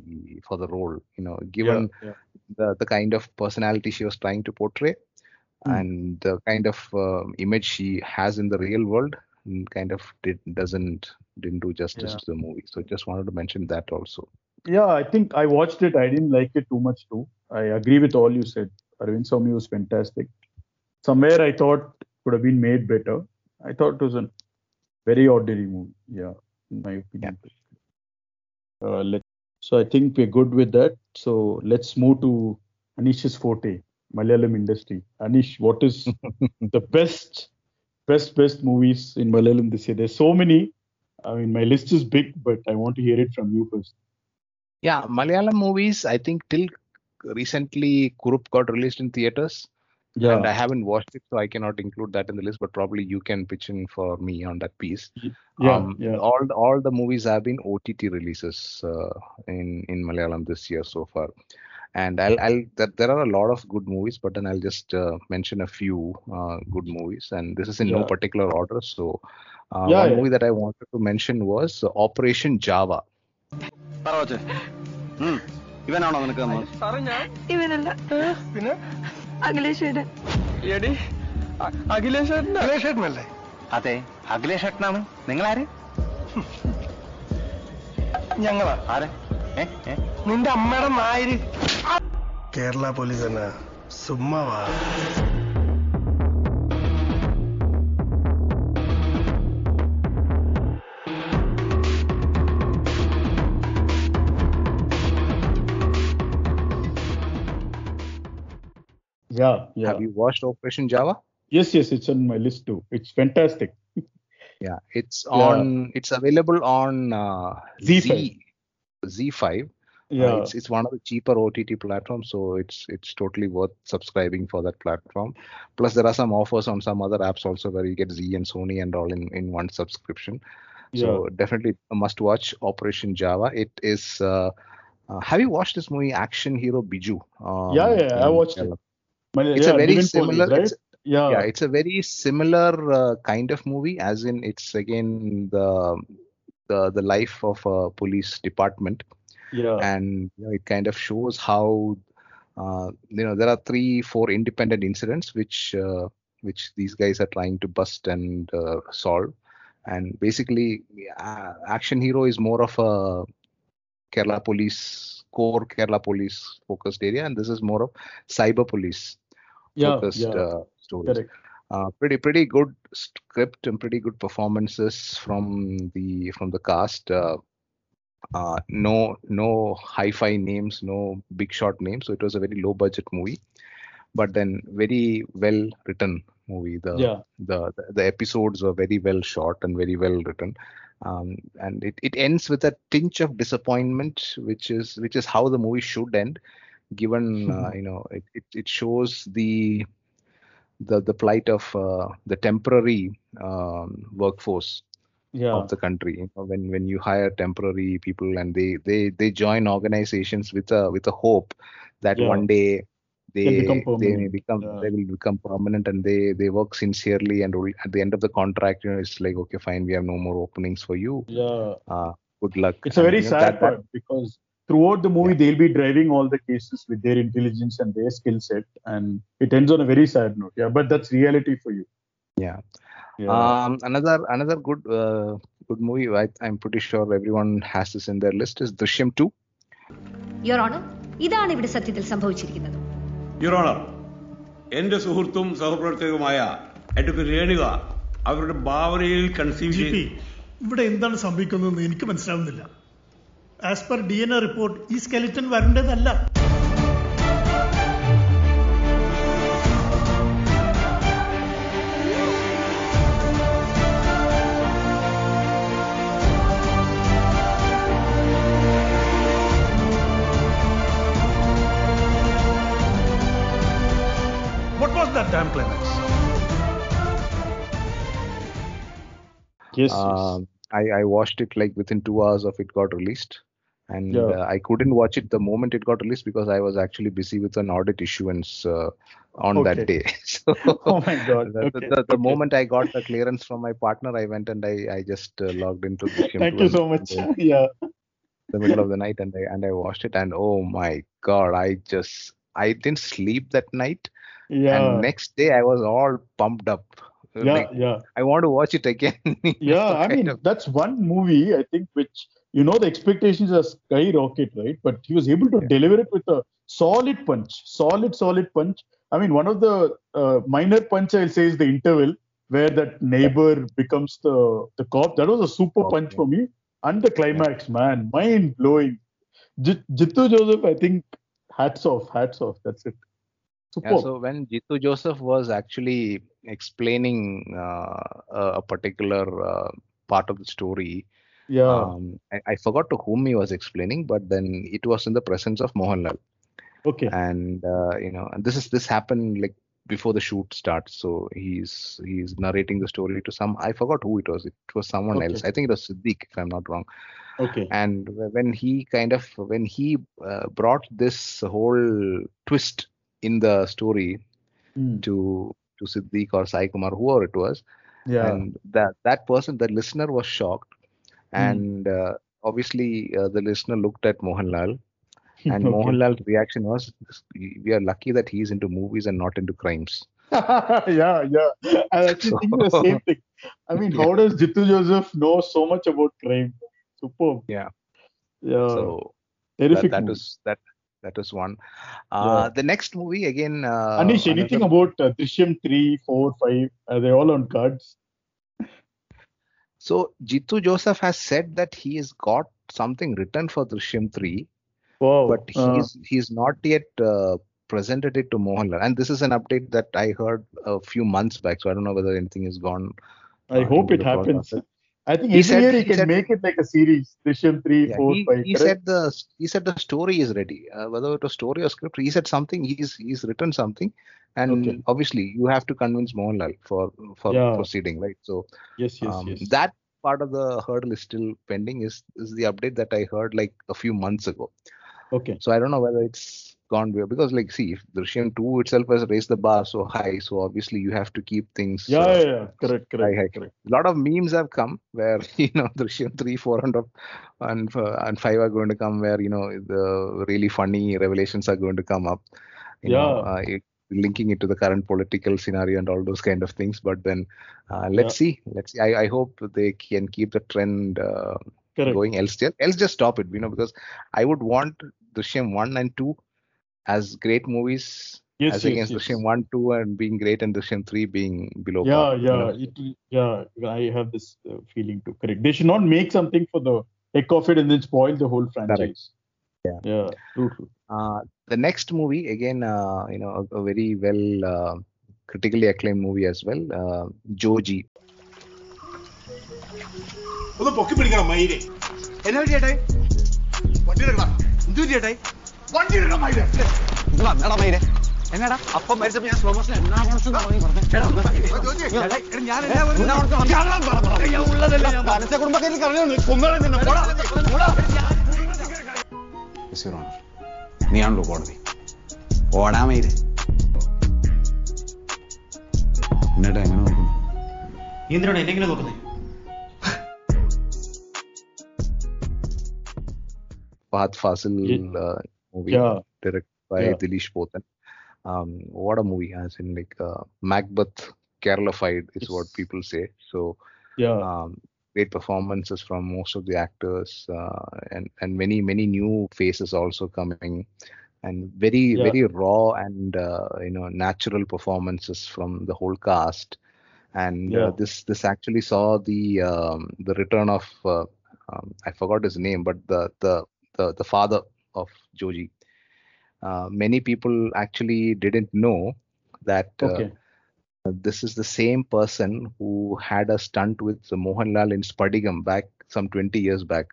Speaker 2: for the role you know given
Speaker 1: yeah, yeah.
Speaker 2: the the kind of personality she was trying to portray
Speaker 1: Hmm.
Speaker 2: and the kind of um image she has in the real world mm, kind of did, doesn't didn't do justice
Speaker 1: Yeah.
Speaker 2: to the movie so just wanted to mention that also
Speaker 1: Yeah, I think I watched it. I didn't like it too much too. I agree with all you said. Arvind Swamy was fantastic. Somewhere I thought could have been made better. I thought it was a very ordinary movie. Yeah, in my opinion. Uh, let, so I think we're good with that. So let's move to Anish's forte, Malayalam industry. Anish, what is the best, best, best movies in Malayalam this year? There's so many. I mean, my list is big, but I want to hear it from you first.
Speaker 2: yeah malayalam movies i think till recently kurup got released in theaters
Speaker 1: Yeah.
Speaker 2: and i haven't watched it so i cannot include that in the list but probably you can pitch in for me on that piece
Speaker 1: Yeah,
Speaker 2: um,
Speaker 1: yeah.
Speaker 2: all the- all the movies have been OTT releases uh, in in Malayalam this year so far, and I'll I'll that there are a lot of good movies, but then I'll just uh, mention a few uh, good movies, and this is in
Speaker 1: yeah.
Speaker 2: no particular order. So, uh,
Speaker 1: Yeah,
Speaker 2: one
Speaker 1: yeah.
Speaker 2: movie that I wanted to mention was uh, Operation Java.
Speaker 8: ഇവനാണോ നിനക്ക്
Speaker 9: ഇവനല്ല
Speaker 8: പിന്നെ എടി അഖിലേഷേട്ടനല്ലേ അതെ അഖിലേഷേട്ടനാണ് നിങ്ങളാര് ഞങ്ങളാ ആരെ നിന്റെ അമ്മയുടെ നായര് കേരള പോലീസെന്നാ സുമ്മാവാ
Speaker 1: Yeah, yeah.
Speaker 2: Have you watched Operation Java?
Speaker 1: Yes, yes, it's on my list too. It's fantastic.
Speaker 2: yeah, it's on. Yeah. It's available on uh, ZEE5. ZEE5. Uh,
Speaker 1: Yeah,
Speaker 2: it's it's one of the cheaper OTT platforms, so it's it's totally worth subscribing for that platform. Plus, there are some offers on some other apps also where you get Z and Sony and all in in one subscription. yeah. So definitely a must watch Operation Java. It is. Uh, uh, have you watched this movie Action Hero Biju? Um,
Speaker 1: yeah, yeah. I watched it. My-
Speaker 2: It's
Speaker 1: yeah,
Speaker 2: a very
Speaker 1: Police,
Speaker 2: similar.
Speaker 1: right? Yeah,
Speaker 2: yeah, it's a very similar uh, kind of movie, as in it's again the the the life of a police department,
Speaker 1: yeah,
Speaker 2: and you know, it kind of shows how uh, you know there are three four independent incidents which uh, which these guys are trying to bust and uh, solve, and basically uh, Action Hero is more of a Kerala police core Kerala police focused area, and this is more of cyber police
Speaker 1: yeah,
Speaker 2: focused
Speaker 1: yeah.
Speaker 2: uh, stories
Speaker 1: Correct.
Speaker 2: uh, pretty pretty good script and pretty good performances from the from the cast uh, uh, no no hi-fi names no big shot names. So it was a very low budget movie but then very well written movie. The
Speaker 1: Yeah,
Speaker 2: the the, episodes were very well shot and very well written. Um, and it, it ends with a tinge of disappointment which is which is how the movie should end given uh, you know it, it, it shows the the the plight of uh, the temporary um, workforce
Speaker 1: yeah,
Speaker 2: of the country you know, when when you hire temporary people and they they they join organizations with a with a hope that
Speaker 1: Yeah.
Speaker 2: one day they
Speaker 1: become
Speaker 2: they may become
Speaker 1: Yeah.
Speaker 2: they will become permanent and they they work sincerely and at the end of the contract you know it's like okay fine we have no more openings for you
Speaker 1: yeah.
Speaker 2: uh, good luck
Speaker 1: It's a very
Speaker 2: you know,
Speaker 1: sad part because throughout the movie they'll be driving all the cases with their intelligence and their skill set, and it ends on a very sad note. Yeah, but that's reality for you.
Speaker 2: yeah
Speaker 1: Yeah,
Speaker 2: Um, another another good uh, good movie. I, I'm pretty sure everyone has this in their list. Is Drishyam 2.
Speaker 10: Your honour ഇതാണ് ഇവിടെ സത്യത്തിൽ സംഭവിച്ചിരിക്കുന്നത്
Speaker 11: your honour എന്റെ സുഹൃത്തും സഹപ്രവർത്തകവുമായ advocate Renuka അവരുടെ ഭാവനയിൽ conceive
Speaker 12: ഇവിടെ എന്താണ് സംഭവിക്കുന്നതെന്ന് എനിക്ക് മനസ്സിലാവുന്നില്ല as per D N A report ഈ സ്കെലിറ്റൻ വരേണ്ടതല്ല
Speaker 1: yes, yes.
Speaker 2: Um, I, I watched it like within two hours of it got released. And
Speaker 1: Yeah.
Speaker 2: uh, I couldn't watch it the moment it got released because I was actually busy with an audit issuance uh, on that day. So
Speaker 1: Oh my God.
Speaker 2: the, the-
Speaker 1: Okay,
Speaker 2: the, the
Speaker 1: okay.
Speaker 2: moment I got the clearance from my partner, I went and I, I just uh, logged into Drishyam
Speaker 1: Thank you so much.
Speaker 2: uh,
Speaker 1: yeah,
Speaker 2: the middle of the night and I and I watched it and oh my god I just I didn't sleep that night
Speaker 1: yeah,
Speaker 2: and next day I was all pumped up
Speaker 1: yeah,
Speaker 2: like
Speaker 1: yeah.
Speaker 2: I want to watch it again.
Speaker 1: Yeah i mean
Speaker 2: of-
Speaker 1: that's one movie i think which you know the expectations are skyrocket right? But he was able to deliver it with a solid punch solid solid punch. I mean one of the uh, minor punch i'll say is the interval where that neighbor becomes the the cop. That was a super
Speaker 2: Cop,
Speaker 1: punch for me. And the climax man mind blowing J- Jeethu Joseph, I think, hats off, hats off. That's it.
Speaker 2: Yeah, so when Jeethu Joseph was actually explaining uh, a, a particular uh, part of the story,
Speaker 1: yeah,
Speaker 2: um, I, I forgot to whom he was explaining, but then it was in the presence of Mohanlal.
Speaker 1: okay.
Speaker 2: and uh, you know and this is this happened like before the shoot starts so he's he's narrating the story to some i forgot who it was it was someone
Speaker 1: Okay.
Speaker 2: else i think it was siddiq if i'm not wrong
Speaker 1: Okay.
Speaker 2: and when he kind of when he uh, brought this whole twist in the story
Speaker 1: Hmm.
Speaker 2: to to siddiq or sai kumar whoever it was
Speaker 1: Yeah.
Speaker 2: and that that person the listener was shocked
Speaker 1: Hmm.
Speaker 2: and uh, obviously uh, the listener looked at mohanlal and
Speaker 1: Okay.
Speaker 2: Mohanlal's reaction was, "We are lucky that he's into movies and not into crimes."
Speaker 1: yeah, yeah. I actually think the same thing. I mean, how does Jeethu Joseph know so much about crime? Superb.
Speaker 2: Yeah.
Speaker 1: Yeah.
Speaker 2: so
Speaker 1: Terrific.
Speaker 2: that, that was that that was one. Uh, The next movie again. Uh,
Speaker 1: Anish, anything
Speaker 2: another-
Speaker 1: about uh, Drishyam 3, 4, 5? Are they all on cards?
Speaker 2: So Jeethu Joseph has said that he has got something written for Drishyam three,
Speaker 1: Wow.
Speaker 2: but
Speaker 1: Uh,
Speaker 2: he's he's not yet uh, presented it to Mohanlal. And this is an update that I heard a few months back, so I don't know whether anything is gone.
Speaker 1: I
Speaker 2: uh,
Speaker 1: hope it happens.
Speaker 2: process.
Speaker 1: I think
Speaker 2: He said-
Speaker 1: year he
Speaker 2: he
Speaker 1: can
Speaker 2: said-
Speaker 1: make it like a series. Drishyam 3,
Speaker 2: Yeah,
Speaker 1: 4,
Speaker 2: he,
Speaker 1: 5.
Speaker 2: he
Speaker 1: correct?
Speaker 2: said the he said the story is ready. Uh, whether it was story or script, he said something. He's he's written something, and
Speaker 1: Okay.
Speaker 2: obviously you have to convince Mohanlal for for
Speaker 1: Yeah.
Speaker 2: proceeding, right? So
Speaker 1: Yes, yes,
Speaker 2: um,
Speaker 1: yes.
Speaker 2: that part of the hurdle is still pending. Is is the update that I heard like a few months ago.
Speaker 1: Okay.
Speaker 2: So I don't know whether it's gone there because like see if Drishyam 2 itself has raised the bar so high, so obviously you have to keep things
Speaker 1: Yeah,
Speaker 2: uh,
Speaker 1: yeah, yeah. Correct,
Speaker 2: high,
Speaker 1: correct,
Speaker 2: high.
Speaker 1: correct.
Speaker 2: A lot of memes have come where you know Drishyam 3, 4 and, and uh, and 5 are going to come where you know the really funny revelations are going to come up. You know,
Speaker 1: Yeah.
Speaker 2: uh, it, linking it to the current political scenario and all those kind of things. But then uh, let's see. Let's see. I, I hope they can keep the trend uh,
Speaker 1: Correct.
Speaker 2: going. Else, just- else just stop it. You know, because I would want the Drishyam 1 and 2 as great movies.
Speaker 1: Yes,
Speaker 2: as
Speaker 1: yes,
Speaker 2: against
Speaker 1: yes.
Speaker 2: Drishyam 1, 2 and being great and Drishyam 3 being below
Speaker 1: Yeah,
Speaker 2: par. you
Speaker 1: yeah,
Speaker 2: know.
Speaker 1: it, will- yeah. I have this uh, feeling too. Correct. They should not make something for the heck of it and then spoil the whole franchise.
Speaker 2: Yeah.
Speaker 1: Yeah. True, true.
Speaker 2: Uh, the next movie again, uh, you know, a, a very well uh, critically acclaimed movie as well, uh, Joji.
Speaker 13: ഒന്ന് പൊക്കി പിടിക്കണം മയില് എന്നാ ചേട്ടായി വണ്ടി എടുക്കണം എന്തു ചേട്ടായി എന്നടാ? ഞാൻ എന്നാ
Speaker 14: നീയാണല്ലോ കോടതി. ഓടാ മയിൽ എന്നിട്ട് എങ്ങനെ നോക്കുന്നു?
Speaker 15: എന്തിനാണ് എന്നെങ്കിലും നോക്കുന്നത്
Speaker 2: Fazil movie
Speaker 1: Yeah.
Speaker 2: directed by
Speaker 1: Yeah.
Speaker 2: Dileesh Pothan. Um, what a movie! As in like uh, Macbeth Keralafied is what people say. So
Speaker 1: Yeah.
Speaker 2: um, great performances from most of the actors uh, and and many many new faces also coming and very
Speaker 1: Yeah.
Speaker 2: very raw and uh, you know natural performances from the whole cast and uh, this this actually saw the um, the return of uh, um, I forgot his name but the the the, the father of Joji uh, many people actually didn't know that uh,
Speaker 1: Okay.
Speaker 2: this is the same person who had a stunt with Mohanlal in Spadikam back some 20 years back.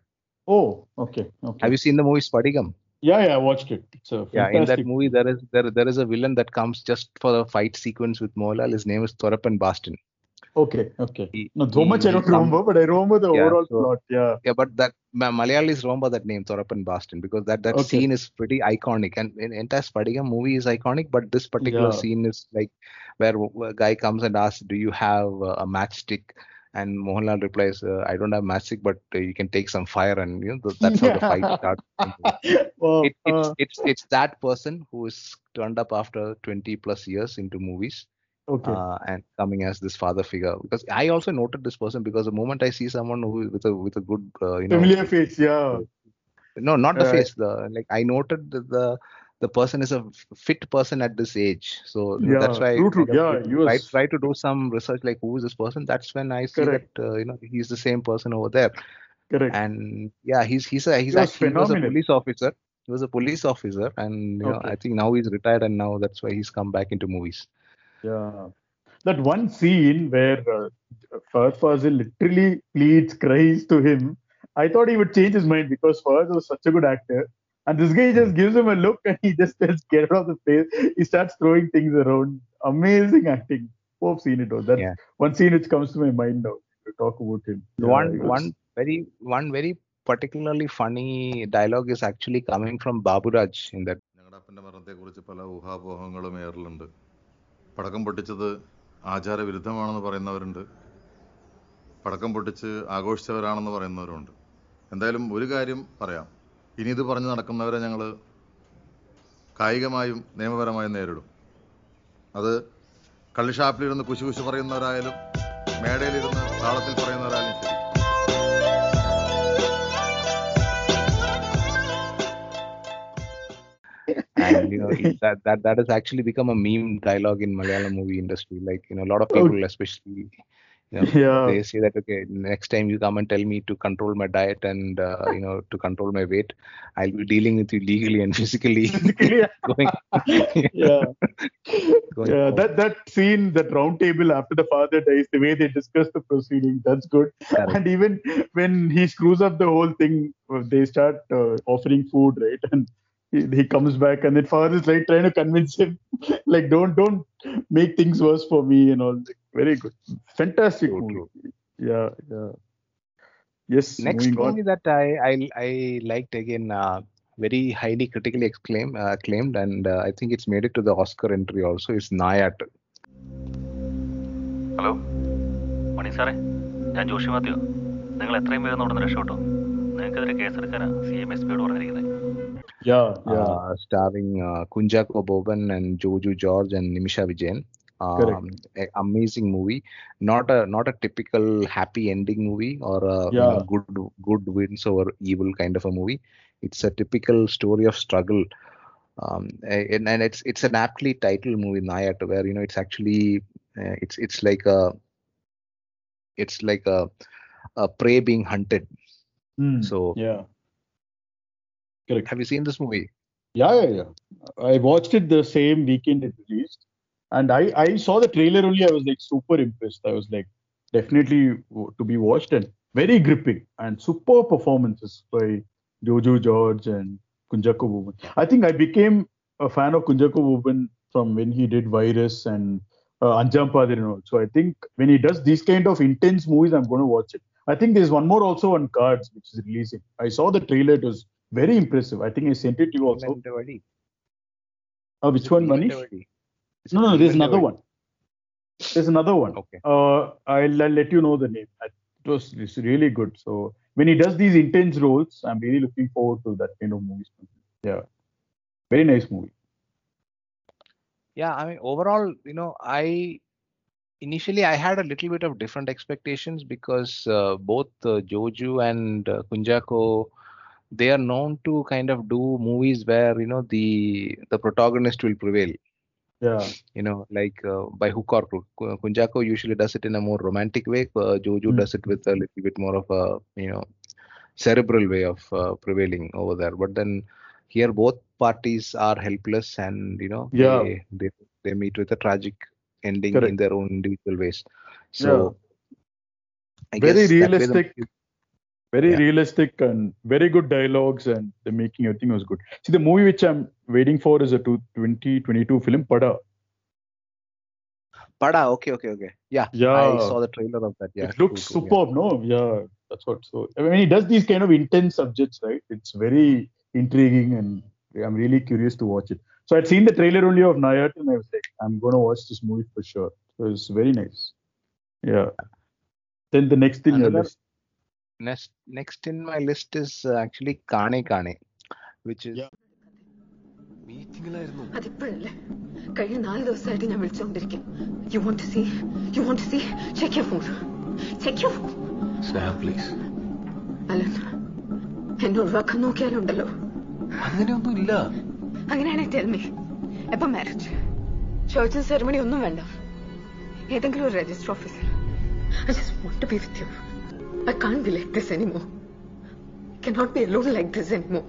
Speaker 1: Oh, okay. Okay.
Speaker 2: Have you seen the movie Spadikam?
Speaker 1: Yeah, yeah, I watched it.
Speaker 2: Yeah, in that movie there is there there is a villain that comes just for a fight sequence with Mohanlal. His name is Thorapan Bastin.
Speaker 1: Okay, okay. No, so much I don't remember, but I remember the
Speaker 2: Yeah,
Speaker 1: overall
Speaker 2: so-
Speaker 1: plot. Yeah.
Speaker 2: Yeah, but that Ma- Malayalis remember that name Thorapan Bastin because that that
Speaker 1: Okay.
Speaker 2: scene is pretty iconic and in entire Spadikam movie is iconic, but this particular
Speaker 1: Yeah.
Speaker 2: scene is like where a guy comes and asks, "Do you have a matchstick?" And Mohanlal replies, uh, "I don't have matchstick, but uh, you can take some fire." And you know that's how the fight starts.
Speaker 1: Well,
Speaker 2: It, it's
Speaker 1: uh,
Speaker 2: it's it's that person who is turned up after 20 plus years into movies.
Speaker 1: Okay.
Speaker 2: Uh, and coming as this father figure because I also noted this person because the moment I see someone who with a with a good uh, you know
Speaker 1: familiar face. Yeah.
Speaker 2: no, not the
Speaker 1: Uh,
Speaker 2: face. The like I noted that the the person is a fit person at this age. So
Speaker 1: Yeah,
Speaker 2: that's why
Speaker 1: true, true.
Speaker 2: I
Speaker 1: Yeah, was-
Speaker 2: try, try to do some research like who is this person. That's when I see
Speaker 1: Correct.
Speaker 2: that uh, you know he's the same person over there.
Speaker 1: Correct.
Speaker 2: And yeah, he's he's a he's
Speaker 1: He was
Speaker 2: actually he was a police officer. He was a police officer, and you know I think now he's retired, and now that's why he's come back into movies.
Speaker 1: Yeah. That one scene where uh, literally pleads, cries to him. I thought he would change his mind because Fahadh was such a good actor. And this guy just hmm. gives him a look and he just says, get out of the face. He starts throwing things around. Amazing acting. I've seen it all. That's
Speaker 2: yeah.
Speaker 1: one scene which comes to my mind now to talk about him.
Speaker 2: One,
Speaker 1: yeah,
Speaker 2: one very, one very particularly funny dialogue is actually coming from Baburaj in that
Speaker 16: പടക്കം പൊട്ടിച്ചത് ആചാരവിരുദ്ധമാണെന്ന് പറയുന്നവരുണ്ട്. പടക്കം പൊട്ടിച്ച് ആഘോഷിച്ചവരാണെന്ന് പറയുന്നവരുണ്ട് എന്തായാലും ഒരു കാര്യം പറയാം. ഇനി ഇത് പറഞ്ഞ് നടക്കുന്നവരെ ഞങ്ങൾ കായികമായും നിയമപരമായും നേരിടും. അത് കള്ളിഷാപ്പിലിരുന്ന് കുശി കുശി പറയുന്നവരായാലും മേടയിലിരുന്ന് താളത്തിൽ പറയുന്നവരായാലും
Speaker 2: and you know it, that that that has actually become a meme dialogue in Malayalam movie industry. Like you know, a lot of people, especially You know,
Speaker 1: Yeah.
Speaker 2: They say that okay, next time you come and tell me to control my diet and uh, you know to control my weight, I'll be dealing with you legally and physically. going,
Speaker 1: yeah.
Speaker 2: Going
Speaker 1: yeah,
Speaker 2: forward.
Speaker 1: that that scene, that round table after the father dies, the way they discuss the proceeding, that's good.
Speaker 2: Correct.
Speaker 1: And even when he screws up the whole thing, uh, they start uh, offering food, right? And he, he comes back, and then father is like trying to convince him, like, don't don't make things worse for me and all. Very good, fantastic movie. Yeah, yeah. Yes.
Speaker 2: Next
Speaker 1: moving on.
Speaker 2: movie that I I, I liked again, uh, very highly critically acclaimed, uh, acclaimed, and uh, I think it's made it to the Oscar entry also. Is Nayat.
Speaker 17: Hello Mani സാറേ ഞാൻ ജോഷി മാത്യു നിങ്ങൾ എത്രയും വേഗം അവിടെ നിന്ന് രക്ഷപ്പെട്ടോ നിങ്ങൾക്കെതിരെ കേസെടുക്കാനാ C M S പിയോട് പറഞ്ഞിരിക്കുന്നത്
Speaker 1: Yeah, yeah.
Speaker 2: uh, starring uh, Kunchacko Boban and Joju George and Nimisha
Speaker 1: Sajayan.
Speaker 2: Um, amazing movie. Not a not a typical happy ending movie or a you know, good good wins over evil kind of a movie. It's a typical story of struggle. Um, and, and it's it's an aptly titled movie Nayat where you know it's actually uh, it's it's like a it's like a a prey being hunted.
Speaker 1: Hmm,
Speaker 2: So
Speaker 1: yeah. Correct.
Speaker 2: have you seen this movie?
Speaker 1: Yeah, yeah, yeah. I watched it the same weekend it released, and I I saw the trailer only. I was like super impressed. I was like definitely to be watched and very gripping and super performances by Joju George and Kunchacko Boban. I think I became a fan of Kunchacko Boban from when he did Virus and uh, Anjaam Pathiraa and. So I think when he does these kind of intense movies, I'm going to watch it. I think there's one more also on Cards which is releasing. I saw the trailer; it was very impressive. I think I sent it to you also. Uh, which one, Manish? No, no, there's another one. There's another one.
Speaker 2: Okay.
Speaker 1: Uh, I'll, I'll let you know the name. It was it's really good. So when he does these intense roles, I'm really looking forward to that kind of movies. Yeah, very nice movie.
Speaker 2: yeah i mean overall you know i initially i had a little bit of different expectations because uh, both uh, joju and uh, Kunchacko they are known to kind of do movies where you know the the protagonist will prevail
Speaker 1: Yeah,
Speaker 2: you know like uh, by hook or crook Ku- Kunchacko usually does it in a more romantic way uh, joju
Speaker 1: Mm.
Speaker 2: does it with a little bit more of a you know cerebral way of uh, prevailing over there but then here both parties are helpless and you know
Speaker 1: Yeah.
Speaker 2: they, they they meet with a tragic ending in their own individual ways so
Speaker 1: Yeah.
Speaker 2: I
Speaker 1: very
Speaker 2: guess that way the
Speaker 1: realistic.
Speaker 2: movie-
Speaker 1: Very
Speaker 2: Yeah.
Speaker 1: realistic and very good dialogues and the making everything was good. See, the movie which I'm waiting for is a 2022 film, Pada.
Speaker 2: Pada, okay okay okay yeah
Speaker 1: Yeah.
Speaker 2: i saw the trailer of that yeah
Speaker 1: it looks
Speaker 2: true, true, yeah.
Speaker 1: superb, no? Yeah, that's what. So I mean, he does these kind of intense subjects, right? It's very intriguing, and I'm really curious to watch it. So I'd seen the trailer only of Nayat, and I was like, I'm gonna watch this movie for sure. So it's very nice. Yeah. Then the next thing
Speaker 2: Another-. Next next in my list is uh, actually kane kane which is
Speaker 9: അതിപ്പോഴല്ലേ? കഴിഞ്ഞ നാല് ദിവസമായിട്ട് ഞാൻ വിളിച്ചുകൊണ്ടിരിക്കും you want to see you want to see check your phone check your phone
Speaker 15: Sneha please
Speaker 9: Alan എന്നെ ഒഴിവാക്കാൻ നോക്കിയാലുണ്ടല്ലോ.
Speaker 15: അങ്ങനെയൊന്നും ഇല്ല
Speaker 9: അങ്ങനെയാണെങ്കിൽ ടെൽ മീ എപ്പം മാരേജ് ചർച്ചിൽ സെറമണി ഒന്നും വേണ്ട. ഏതെങ്കിലും ഒരു രജിസ്റ്റർ ഓഫീസിൽ I just want to be with you I can't be like this anymore. I cannot be alone like this anymore.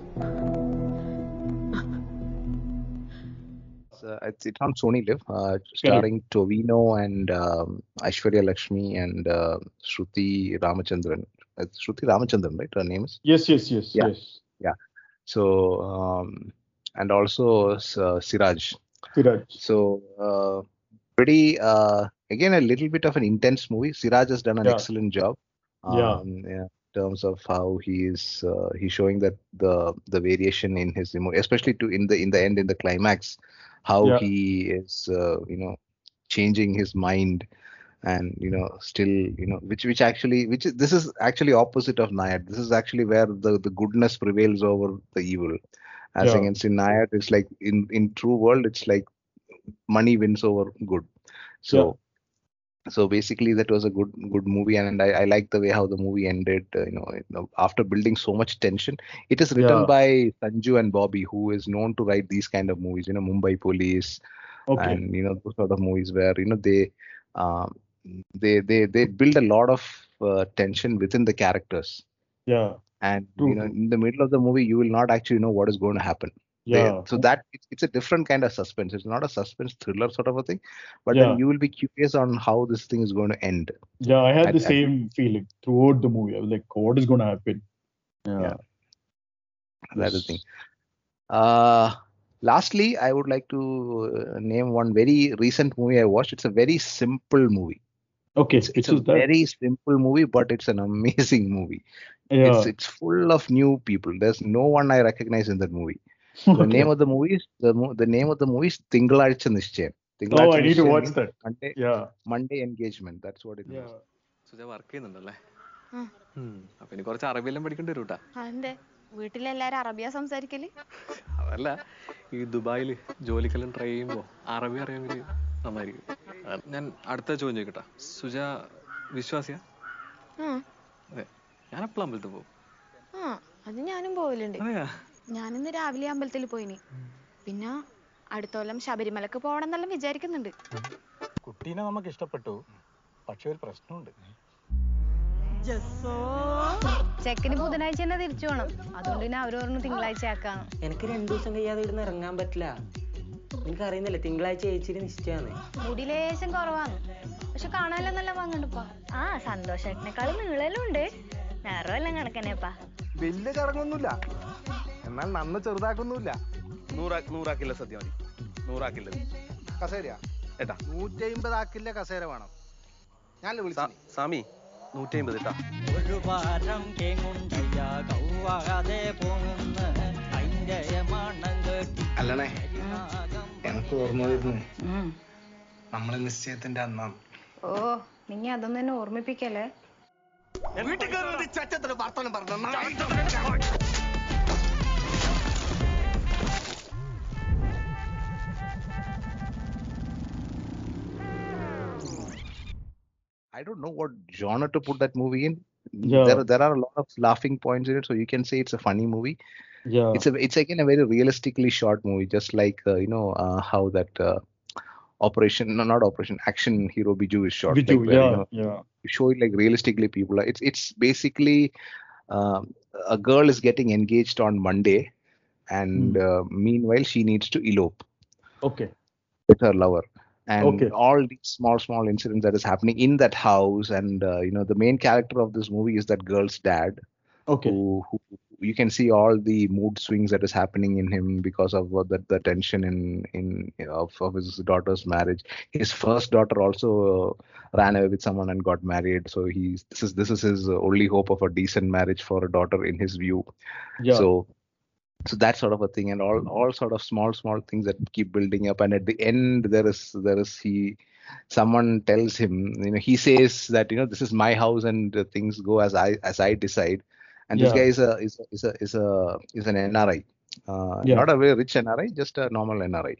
Speaker 2: Uh, it's, it's on SonyLIV, uh, starring yeah. Tovino and um, Aishwarya Lakshmi and uh, Shruti Ramachandran. It's Shruti Ramachandran, right? Her name is?
Speaker 1: Yes, yes, yes,
Speaker 2: yeah.
Speaker 1: yes.
Speaker 2: Yeah. So, um, and also uh, Suraj.
Speaker 1: Suraj.
Speaker 2: So, uh, pretty, uh, again, a little bit of an intense movie. Suraj has done an
Speaker 1: yeah.
Speaker 2: excellent job.
Speaker 1: Yeah.
Speaker 2: Um, yeah, in terms of how he is uh, he's showing that the the variation in his emo- especially to in the in the end in the climax how
Speaker 1: Yeah.
Speaker 2: he is uh, you know changing his mind and you know still you know which which actually which is this is actually opposite of Nayat. This is actually where the the goodness prevails over the evil. As
Speaker 1: Yeah.
Speaker 2: against in Nayat, it's like in in true world, it's like money wins over good. So so basically that was a good good movie and I, I like the way how the movie ended. Uh, you, know, you know, after building so much tension, it is written
Speaker 1: Yeah.
Speaker 2: by Sanju and Bobby, who is known to write these kind of movies. You know, Mumbai Police
Speaker 1: Okay.
Speaker 2: and you know those sort of movies where you know they um, they they they build a lot of uh, tension within the characters
Speaker 1: Yeah.
Speaker 2: and
Speaker 1: True,
Speaker 2: you know in the middle of the movie you will not actually know what is going to happen They-
Speaker 1: Yeah.
Speaker 2: so that it's, it's a different kind of suspense it's not a suspense thriller sort of a thing but
Speaker 1: Yeah.
Speaker 2: then you will be curious on how this thing is going to end
Speaker 1: Yeah, I had
Speaker 2: At-
Speaker 1: the
Speaker 2: at-
Speaker 1: same feeling throughout the movie. I was like, what is going to happen? Yeah.
Speaker 2: that's the thing uh lastly i would like to uh, name one very recent movie i watched it's a very simple movie
Speaker 1: Okay,
Speaker 2: it's, it's a
Speaker 1: that?
Speaker 2: very simple movie but it's an amazing movie
Speaker 1: Yeah.
Speaker 2: it's it's full of new people there's no one i recognize in that movie the name of the movie is the, the name of the movie is തിങ്കളാഴ്ച നിശ്ചയം
Speaker 1: Oh, I need to watch that.
Speaker 2: monday
Speaker 1: Yeah.
Speaker 2: monday engagement. That's what it is
Speaker 1: Yeah.
Speaker 18: Suja work ചെയ്യുന്നുണ്ടല്ലേ. ഉം. അപ്പൊ ഇനി കുറച്ച് അറബിയെല്ലാം പഠിക്കേണ്ടി വരും കേട്ടാ
Speaker 19: വീട്ടിലെല്ലാരും അറബിയ സംസാരിക്കൽ?
Speaker 18: അതല്ല ഈ ദുബായിൽ ജോലിക്കെല്ലാം ട്രൈ ചെയ്യുമ്പോ അറബി അറിയാമെങ്കിൽ നന്നായിരിക്കും. ഞാൻ അടുത്ത ചോദ്യം ചോദിക്കട്ടെ. സുജ വിശ്വാസിയാ? അതെ. ഞാൻ എപ്പോഴും അമ്പലത്തിൽ പോകും
Speaker 19: അത് ഞാനും പോവലുണ്ട്.
Speaker 18: അതെയാ?
Speaker 19: ഞാനിന്ന് രാവിലെ അമ്പലത്തിൽ പോയിനി. പിന്നെ അടുത്ത കൊല്ലം ശബരിമലക്ക് പോകണം എന്നെല്ലാം വിചാരിക്കുന്നുണ്ട്.
Speaker 20: കുട്ടീനെ നമുക്ക് ഇഷ്ടപ്പെട്ടു. പക്ഷെ ഒരു പ്രശ്നമുണ്ട്.
Speaker 5: ചെക്കന് ബുധനാഴ്ച തന്നെ തിരിച്ചു പോണം. അതുകൊണ്ട് പിന്നെ അവർ പറഞ്ഞു തിങ്കളാഴ്ച ആക്കാം.
Speaker 21: എനിക്ക് രണ്ടു ദിവസം കഴിയാതെ ഇവിടുന്ന് ഇറങ്ങാൻ പറ്റില്ല. നിനക്ക് അറിയുന്നില്ല തിങ്കളാഴ്ച ചേച്ചിരി നിശ്ചയാണ്
Speaker 5: മുടി ലേശം കുറവാണ്. പക്ഷെ കാണാനെല്ലാം നല്ല വാങ്ങണ്ടപ്പാ ആ സന്തോഷേട്ടനേക്കാളും നീളലും ഉണ്ട്. നിറമെല്ലാം കണക്കന്നെപ്പാ.
Speaker 20: വലിയ ചടങ്ങൊന്നുമില്ല എന്നാൽ നന്ന് ചെറുതാക്കൊന്നുമില്ല.
Speaker 13: നൂറാ നൂറാക്കില്ല സദ്യ മതി. നൂറാക്കില്ല.
Speaker 20: കസേരയാ.
Speaker 13: ഏട്ടാ.
Speaker 20: നൂറ്റി അമ്പത് ആക്കില്ല കസേര വേണം. ഞാൻ വിളിച്ചു?
Speaker 13: സാമി നൂറ്റി അമ്പത് കേട്ടാ
Speaker 22: ഒരു വാരം കേങ്ങുണ്ടയ്യ കൗവാതെ പോകുന്ന. അതിന്റെ മണം കേട്ടി.
Speaker 20: അല്ലണേ എനിക്ക് ഓർമ്മ വരുന്നു. നമ്മളെ നിശ്ചയത്തിന്റെ അന്നാണ്
Speaker 5: ഓ നിങ്ങ അതൊന്നും തന്നെ ഓർമ്മിപ്പിക്കല്ലേ?
Speaker 20: വീട്ടിൽ കയറി ചച്ചത്തിന് വർത്തമാനം പറഞ്ഞു.
Speaker 2: I don't know what genre to put that movie in.
Speaker 1: Yeah.
Speaker 2: There, there are a lot of laughing points in it, so you can say it's a funny movie.
Speaker 1: Yeah.
Speaker 2: It's a, it's again a very realistically shot movie, just like uh, you know uh, how that uh, Operation, no, not Operation Action Hero Biju is shot.
Speaker 1: Biju,
Speaker 2: like, where,
Speaker 1: yeah,
Speaker 2: you know,
Speaker 1: yeah.
Speaker 2: you show it like realistically people. It's it's basically um, a girl is getting engaged on Monday, and uh, meanwhile she needs to elope
Speaker 1: Okay.
Speaker 2: with her lover and
Speaker 1: Okay.
Speaker 2: all these small small incidents that is happening in that house and uh, you know the main character of this movie is that girl's dad
Speaker 1: Okay.
Speaker 2: who, who you can see all the mood swings that is happening in him because of what the, the tension in in of, of his daughter's marriage his first daughter also uh, ran away with someone and got married so he's this is this is his only hope of a decent marriage for a daughter in his view
Speaker 1: Yeah.
Speaker 2: so so that sort of a thing and all all sort of small small things that keep building up and at the end there is there is he someone tells him you know he says that you know this is my house and uh, things go as i as i decide. And this guy is a is a is a is, a, is an nri uh,
Speaker 1: Yeah.
Speaker 2: not a very rich nri just a normal nri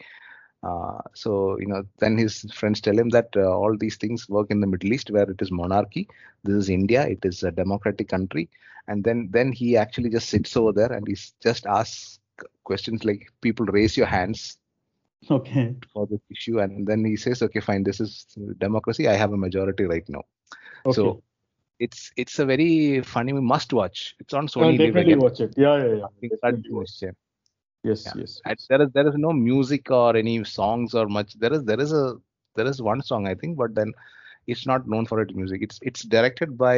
Speaker 2: uh, so you know then his friends tell him that uh, all these things work in the middle east where it is monarchy this is india it is a democratic country and then then he actually just sits over there and he just asks questions like people raise your hands
Speaker 1: Okay.
Speaker 2: for this issue and then he says okay fine this is democracy i have a majority right now
Speaker 1: Okay.
Speaker 2: so it's it's a very funny must watch it's on SonyLIV
Speaker 1: definitely watch it. Yeah, yeah, yeah.
Speaker 2: Think
Speaker 1: Definitely
Speaker 2: that
Speaker 1: watch
Speaker 2: yeah.
Speaker 1: Yes,
Speaker 2: Yeah.
Speaker 1: yes.
Speaker 2: And there is there is no music or any songs or much there is there is a there is one song i think but then it's not known for its music it's it's directed by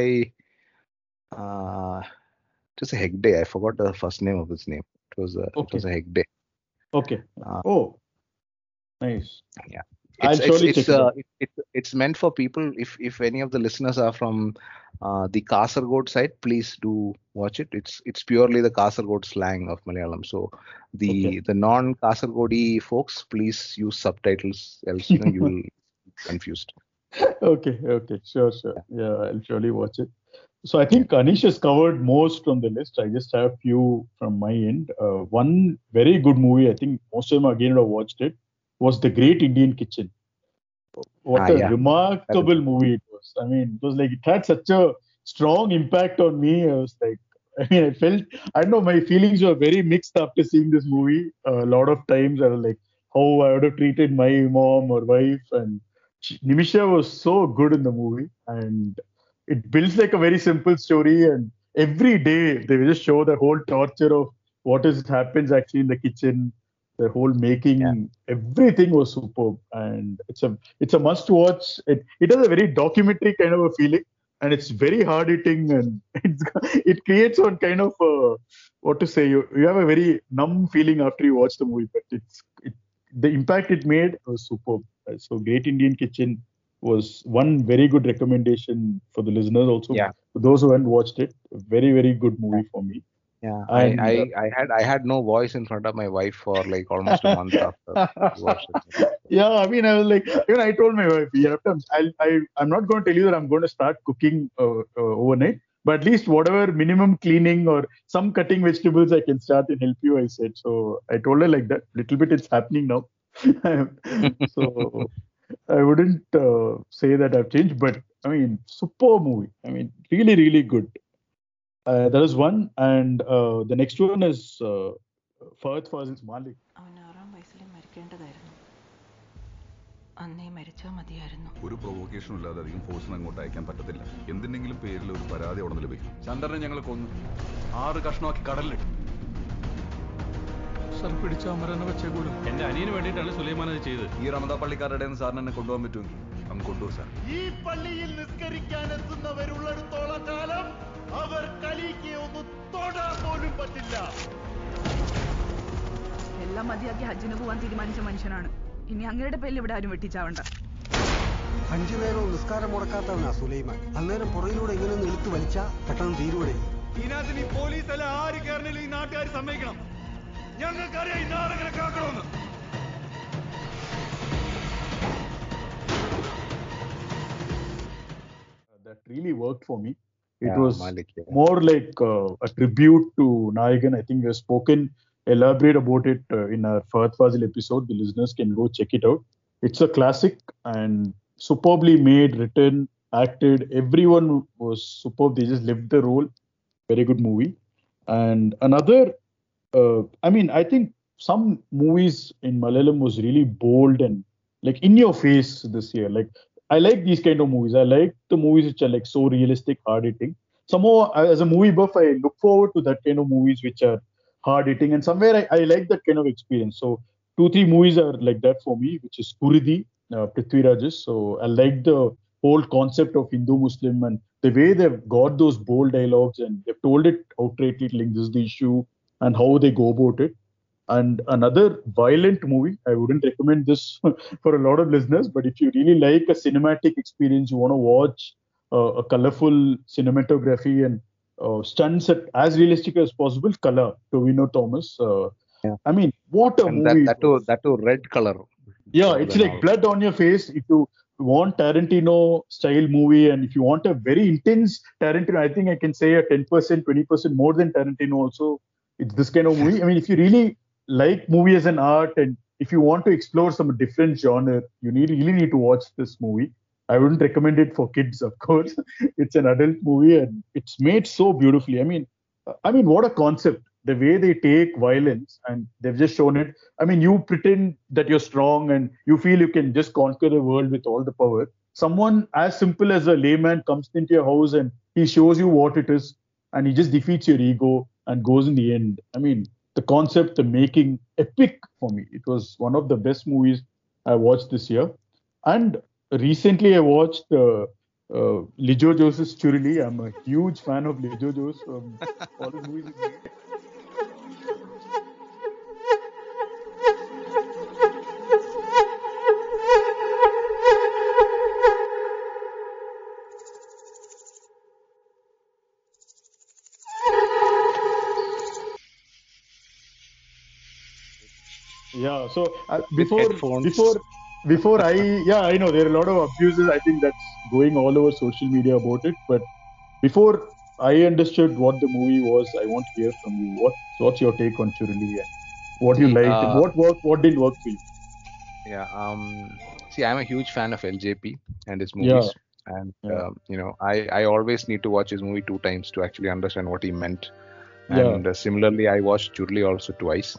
Speaker 2: uh it was a Hegde. I forgot the first name of his name. It was a it was a Hegde.
Speaker 1: Okay.
Speaker 2: Uh,
Speaker 1: Oh, nice.
Speaker 2: Yeah. It's, it's, it's, uh,
Speaker 1: out.
Speaker 2: it, it, it's meant for people. If if any of the listeners are from uh, the Kasargod side, please do watch it. It's it's purely the Kasargod slang of Malayalam. So the
Speaker 1: Okay.
Speaker 2: the non Kasargodi folks, please use subtitles, else you know you will be confused.
Speaker 1: okay, okay, sure, sure. Yeah, I'll surely watch it. So I think Anish has covered most on the list. I just have a few from my end. Uh, one very good movie, I think most of them again have watched it, was The Great Indian Kitchen. What
Speaker 2: Ah,
Speaker 1: a
Speaker 2: yeah.
Speaker 1: remarkable movie it was. I mean, it was like it had such a strong impact on me. I was like, I mean, I felt, I don't know, my feelings were very mixed after seeing this movie. a lot of times I was like, how I would have treated my mom or wife, and Nimisha was so good in the movie, and it builds like a very simple story. And every day they just show the whole torture of what is happens actually in the kitchen, the whole making, everything was superb, and it's a it's a must watch. It it has a very documentary kind of a feeling, and it's very hard hitting, and it's, it creates one kind of uh, what to say. You you have a very numb feeling after you watch the movie, but it's it, the impact it made was superb. Uh, So Great Indian Kitchen was one very good recommendation for the listeners also.
Speaker 2: Yeah.
Speaker 1: For those who haven't watched it, very very good movie for me.
Speaker 2: Yeah,
Speaker 1: And,
Speaker 2: I, I,
Speaker 1: uh,
Speaker 2: I had I had no voice in front of my wife for like almost a month after
Speaker 1: yeah, I mean, I was like, even I told my wife, yeah, I'll, I, I'm not going to tell you that I'm going to start cooking uh, uh, overnight, but at least whatever minimum cleaning or some cutting vegetables I can start and help you, I said. So I told her like that. Little bit it's happening now. so I wouldn't uh, say that I've changed, but I mean, super movie. I mean, really, really good. Uh, that is one, and uh, the next one is uh, Firth versus Malik.
Speaker 23: അവൻ ആറാം വയസ്സിൽ മരിക്കേണ്ടതായിരുന്നു. അന്നേ മരിച്ചാൽ മതിയായിരുന്നു.
Speaker 24: ഒരു provocation ഇല്ലാതെ അധികം ഫോഴ്സിന് അങ്ങോട്ട് അയക്കാൻ പറ്റത്തില്ല. എന്തിനെങ്കിലും പേരിൽ ഒരു പരാതി അവിടെ ലഭിക്കും. ചന്ദ്രനെ ഞങ്ങൾ കൊന്നു. ആറ് കഷ്ണമാക്കി കടലിലിട്ടു.
Speaker 25: സർ പിടിച്ച അമരനെ വെച്ചേക്കൂലും എന്റെ അനിയന് വേണ്ടിയിട്ടാണ് സുലൈമാൻ അത് ചെയ്തത്.
Speaker 24: ഈ റമദ പള്ളിക്കാരുടെ സാറിന് എന്നെ കൊണ്ടുപോകാൻ പറ്റുമെങ്കിൽ അങ്ങ് കൊണ്ടുപോകും സാർ.
Speaker 26: ഈ പള്ളിയിൽ നിസ്കരിക്കാൻ എത്തുന്നവരുള്ളിടത്തോളം കാലം അവർ കലീക്ക് ഒന്ന് തൊടാൻ പോലും പറ്റില്ല.
Speaker 23: എല്ലാം മതിയാക്കി ഹജ്ജിന് പോവാൻ തീരുമാനിച്ച മനുഷ്യനാണ്. ഇനി അങ്ങയുടെ പേരിൽ ഇവിടെ ആരും വെട്ടിച്ചാവണ്ട.
Speaker 27: അഞ്ചു നേരവും നിസ്കാരം മുടക്കാത്തവനാ സുലൈമാൻ. അന്നേരം പുറയിലൂടെ ഇങ്ങനെ എടുത്തു വലിച്ച പെട്ടെന്ന് തീരൂടെ
Speaker 26: ഇതിനകത്ത് ഈ പോലീസ് അല്ല ആര് കയറണില്ല ഈ നാട്ടുകാർ സമ്മതിക്കണം. ഞങ്ങൾക്കറിയാം ഈ നാടെങ്ങനെ കാക്കണമെന്ന്.
Speaker 1: That really worked for me. It
Speaker 2: Yeah,
Speaker 1: was
Speaker 2: Malik, yeah.
Speaker 1: more like uh, a tribute to Nayagan. I think we have spoken, elaborate about it uh, in our Fahadh Faasil episode. The listeners can go check it out. It's a classic and superbly made, written, acted. Everyone was superb. They just lived the role. Very good movie. And another, uh, I mean, I think some movies in Malayalam was really bold and like in your face this year. Like I like these kind of movies. I like the movies which are like so realistic, hard hitting. Somehow, as a movie buff, I look forward to that kind of movies which are hard hitting, and somewhere I, I like that kind of experience. So two, three movies are like that for me, which is Kuruthi, uh, Prithviraj's. So I like the whole concept of Hindu Muslim and the way they've got those bold dialogues and they've told it outrightly, like this is the issue and how they go about it. And another violent movie, I wouldn't recommend this for a lot of listeners, but if you really like a cinematic experience, you want to watch uh, a colorful cinematography and uh, stunts at as realistic as possible, Kala, Tovino Thomas. Uh, I mean, what a
Speaker 2: And
Speaker 1: movie!
Speaker 2: that too that too red color.
Speaker 1: Yeah, it's like blood on your face. If you want Tarantino style movie and if you want a very intense Tarantino, I think I can say a 10%, 20% more than Tarantino also. It's this kind of movie. I mean, if you really like movie as an art and if you want to explore some different genre, you need really need to watch this movie. I wouldn't recommend it for kids, of course. it's an adult movie and it's made so beautifully. I mean, I mean, what a concept! The way they take violence and they've just shown it. I mean, you pretend that you're strong and you feel you can just conquer the world with all the power. Someone as simple as a layman comes into your house and he shows you what it is and he just defeats your ego and goes in the end. I mean, the concept, the making, epic for me. It was one of the best movies I watched this year. And recently I watched uh, uh, Lijo Joseph's Churuli. I'm a huge fan of Lijo Jose from all his movies. Yeah. So uh, before
Speaker 2: headphones.
Speaker 1: before before I yeah I know there are a lot of abuses. I think that's going all over social media about it. But before I understood what the movie was, I want to hear from you. What what's your take on Churuli and what you liked?
Speaker 2: uh,
Speaker 1: what worked? What didn't work for you?
Speaker 2: Yeah. Um. See, I'm a huge fan of LJP and his
Speaker 1: Yeah.
Speaker 2: movies, and
Speaker 1: Yeah.
Speaker 2: um, you know, I I always need to watch his movie two times to actually understand what he meant.
Speaker 1: Yeah.
Speaker 2: And uh, similarly, I watched Churuli also twice.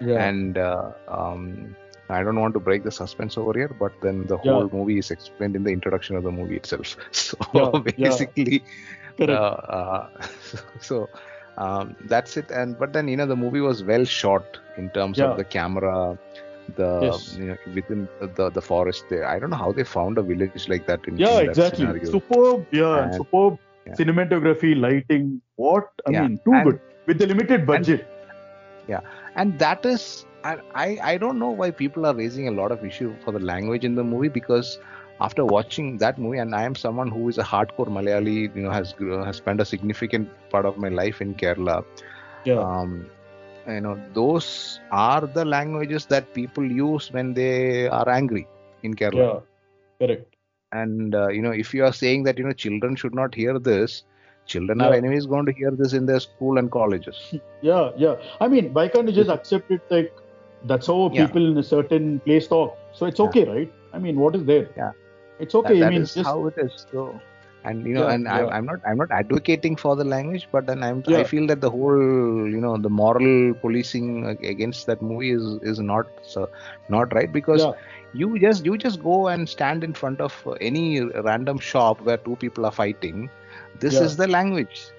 Speaker 1: Yeah.
Speaker 2: And uh, um, I don't want to break the suspense over here, but then the
Speaker 1: Yeah.
Speaker 2: whole movie is explained in the introduction of the movie itself. So
Speaker 1: Yeah, yeah.
Speaker 2: basically,
Speaker 1: Correct.
Speaker 2: uh, uh, so um, that's it. And but then you know the movie was well shot in terms
Speaker 1: Yeah.
Speaker 2: of the camera, the
Speaker 1: Yes.
Speaker 2: you know, within the the forest there. I don't know how they found a village like that in,
Speaker 1: Yeah,
Speaker 2: in
Speaker 1: exactly.
Speaker 2: scenario.
Speaker 1: Superb, yeah,
Speaker 2: And-
Speaker 1: superb
Speaker 2: yeah.
Speaker 1: cinematography, lighting. What I
Speaker 2: Yeah,
Speaker 1: mean, too
Speaker 2: and-
Speaker 1: good with the limited budget.
Speaker 2: yeah and that is and i i don't know why people are raising a lot of issue for the language in the movie because after watching that movie and i am someone who is a hardcore malayali you know has has spent a significant part of my life in kerala
Speaker 1: yeah.
Speaker 2: um you know those are the languages that people use when they are angry in kerala
Speaker 1: Yeah, correct.
Speaker 2: and uh, you know if you are saying that you know children should not hear this children are
Speaker 1: Yeah.
Speaker 2: anyways going to hear this in their school and colleges
Speaker 1: Yeah, yeah. I mean, why can't you just accept it like that's how
Speaker 2: Yeah.
Speaker 1: people in a certain place talk? So it's okay, right? I mean, what is there?
Speaker 2: Yeah.
Speaker 1: It's okay.
Speaker 2: That-
Speaker 1: I mean, just
Speaker 2: how it is. So, and you know,
Speaker 1: Yeah,
Speaker 2: and I'm,
Speaker 1: yeah.
Speaker 2: I'm not I'm not advocating for the language, but then I'm I feel that the whole you know the moral policing against that movie is is not so, not right because
Speaker 1: Yeah.
Speaker 2: you just you just go and stand in front of any random shop where two people are fighting. This
Speaker 1: Yeah.
Speaker 2: is the language.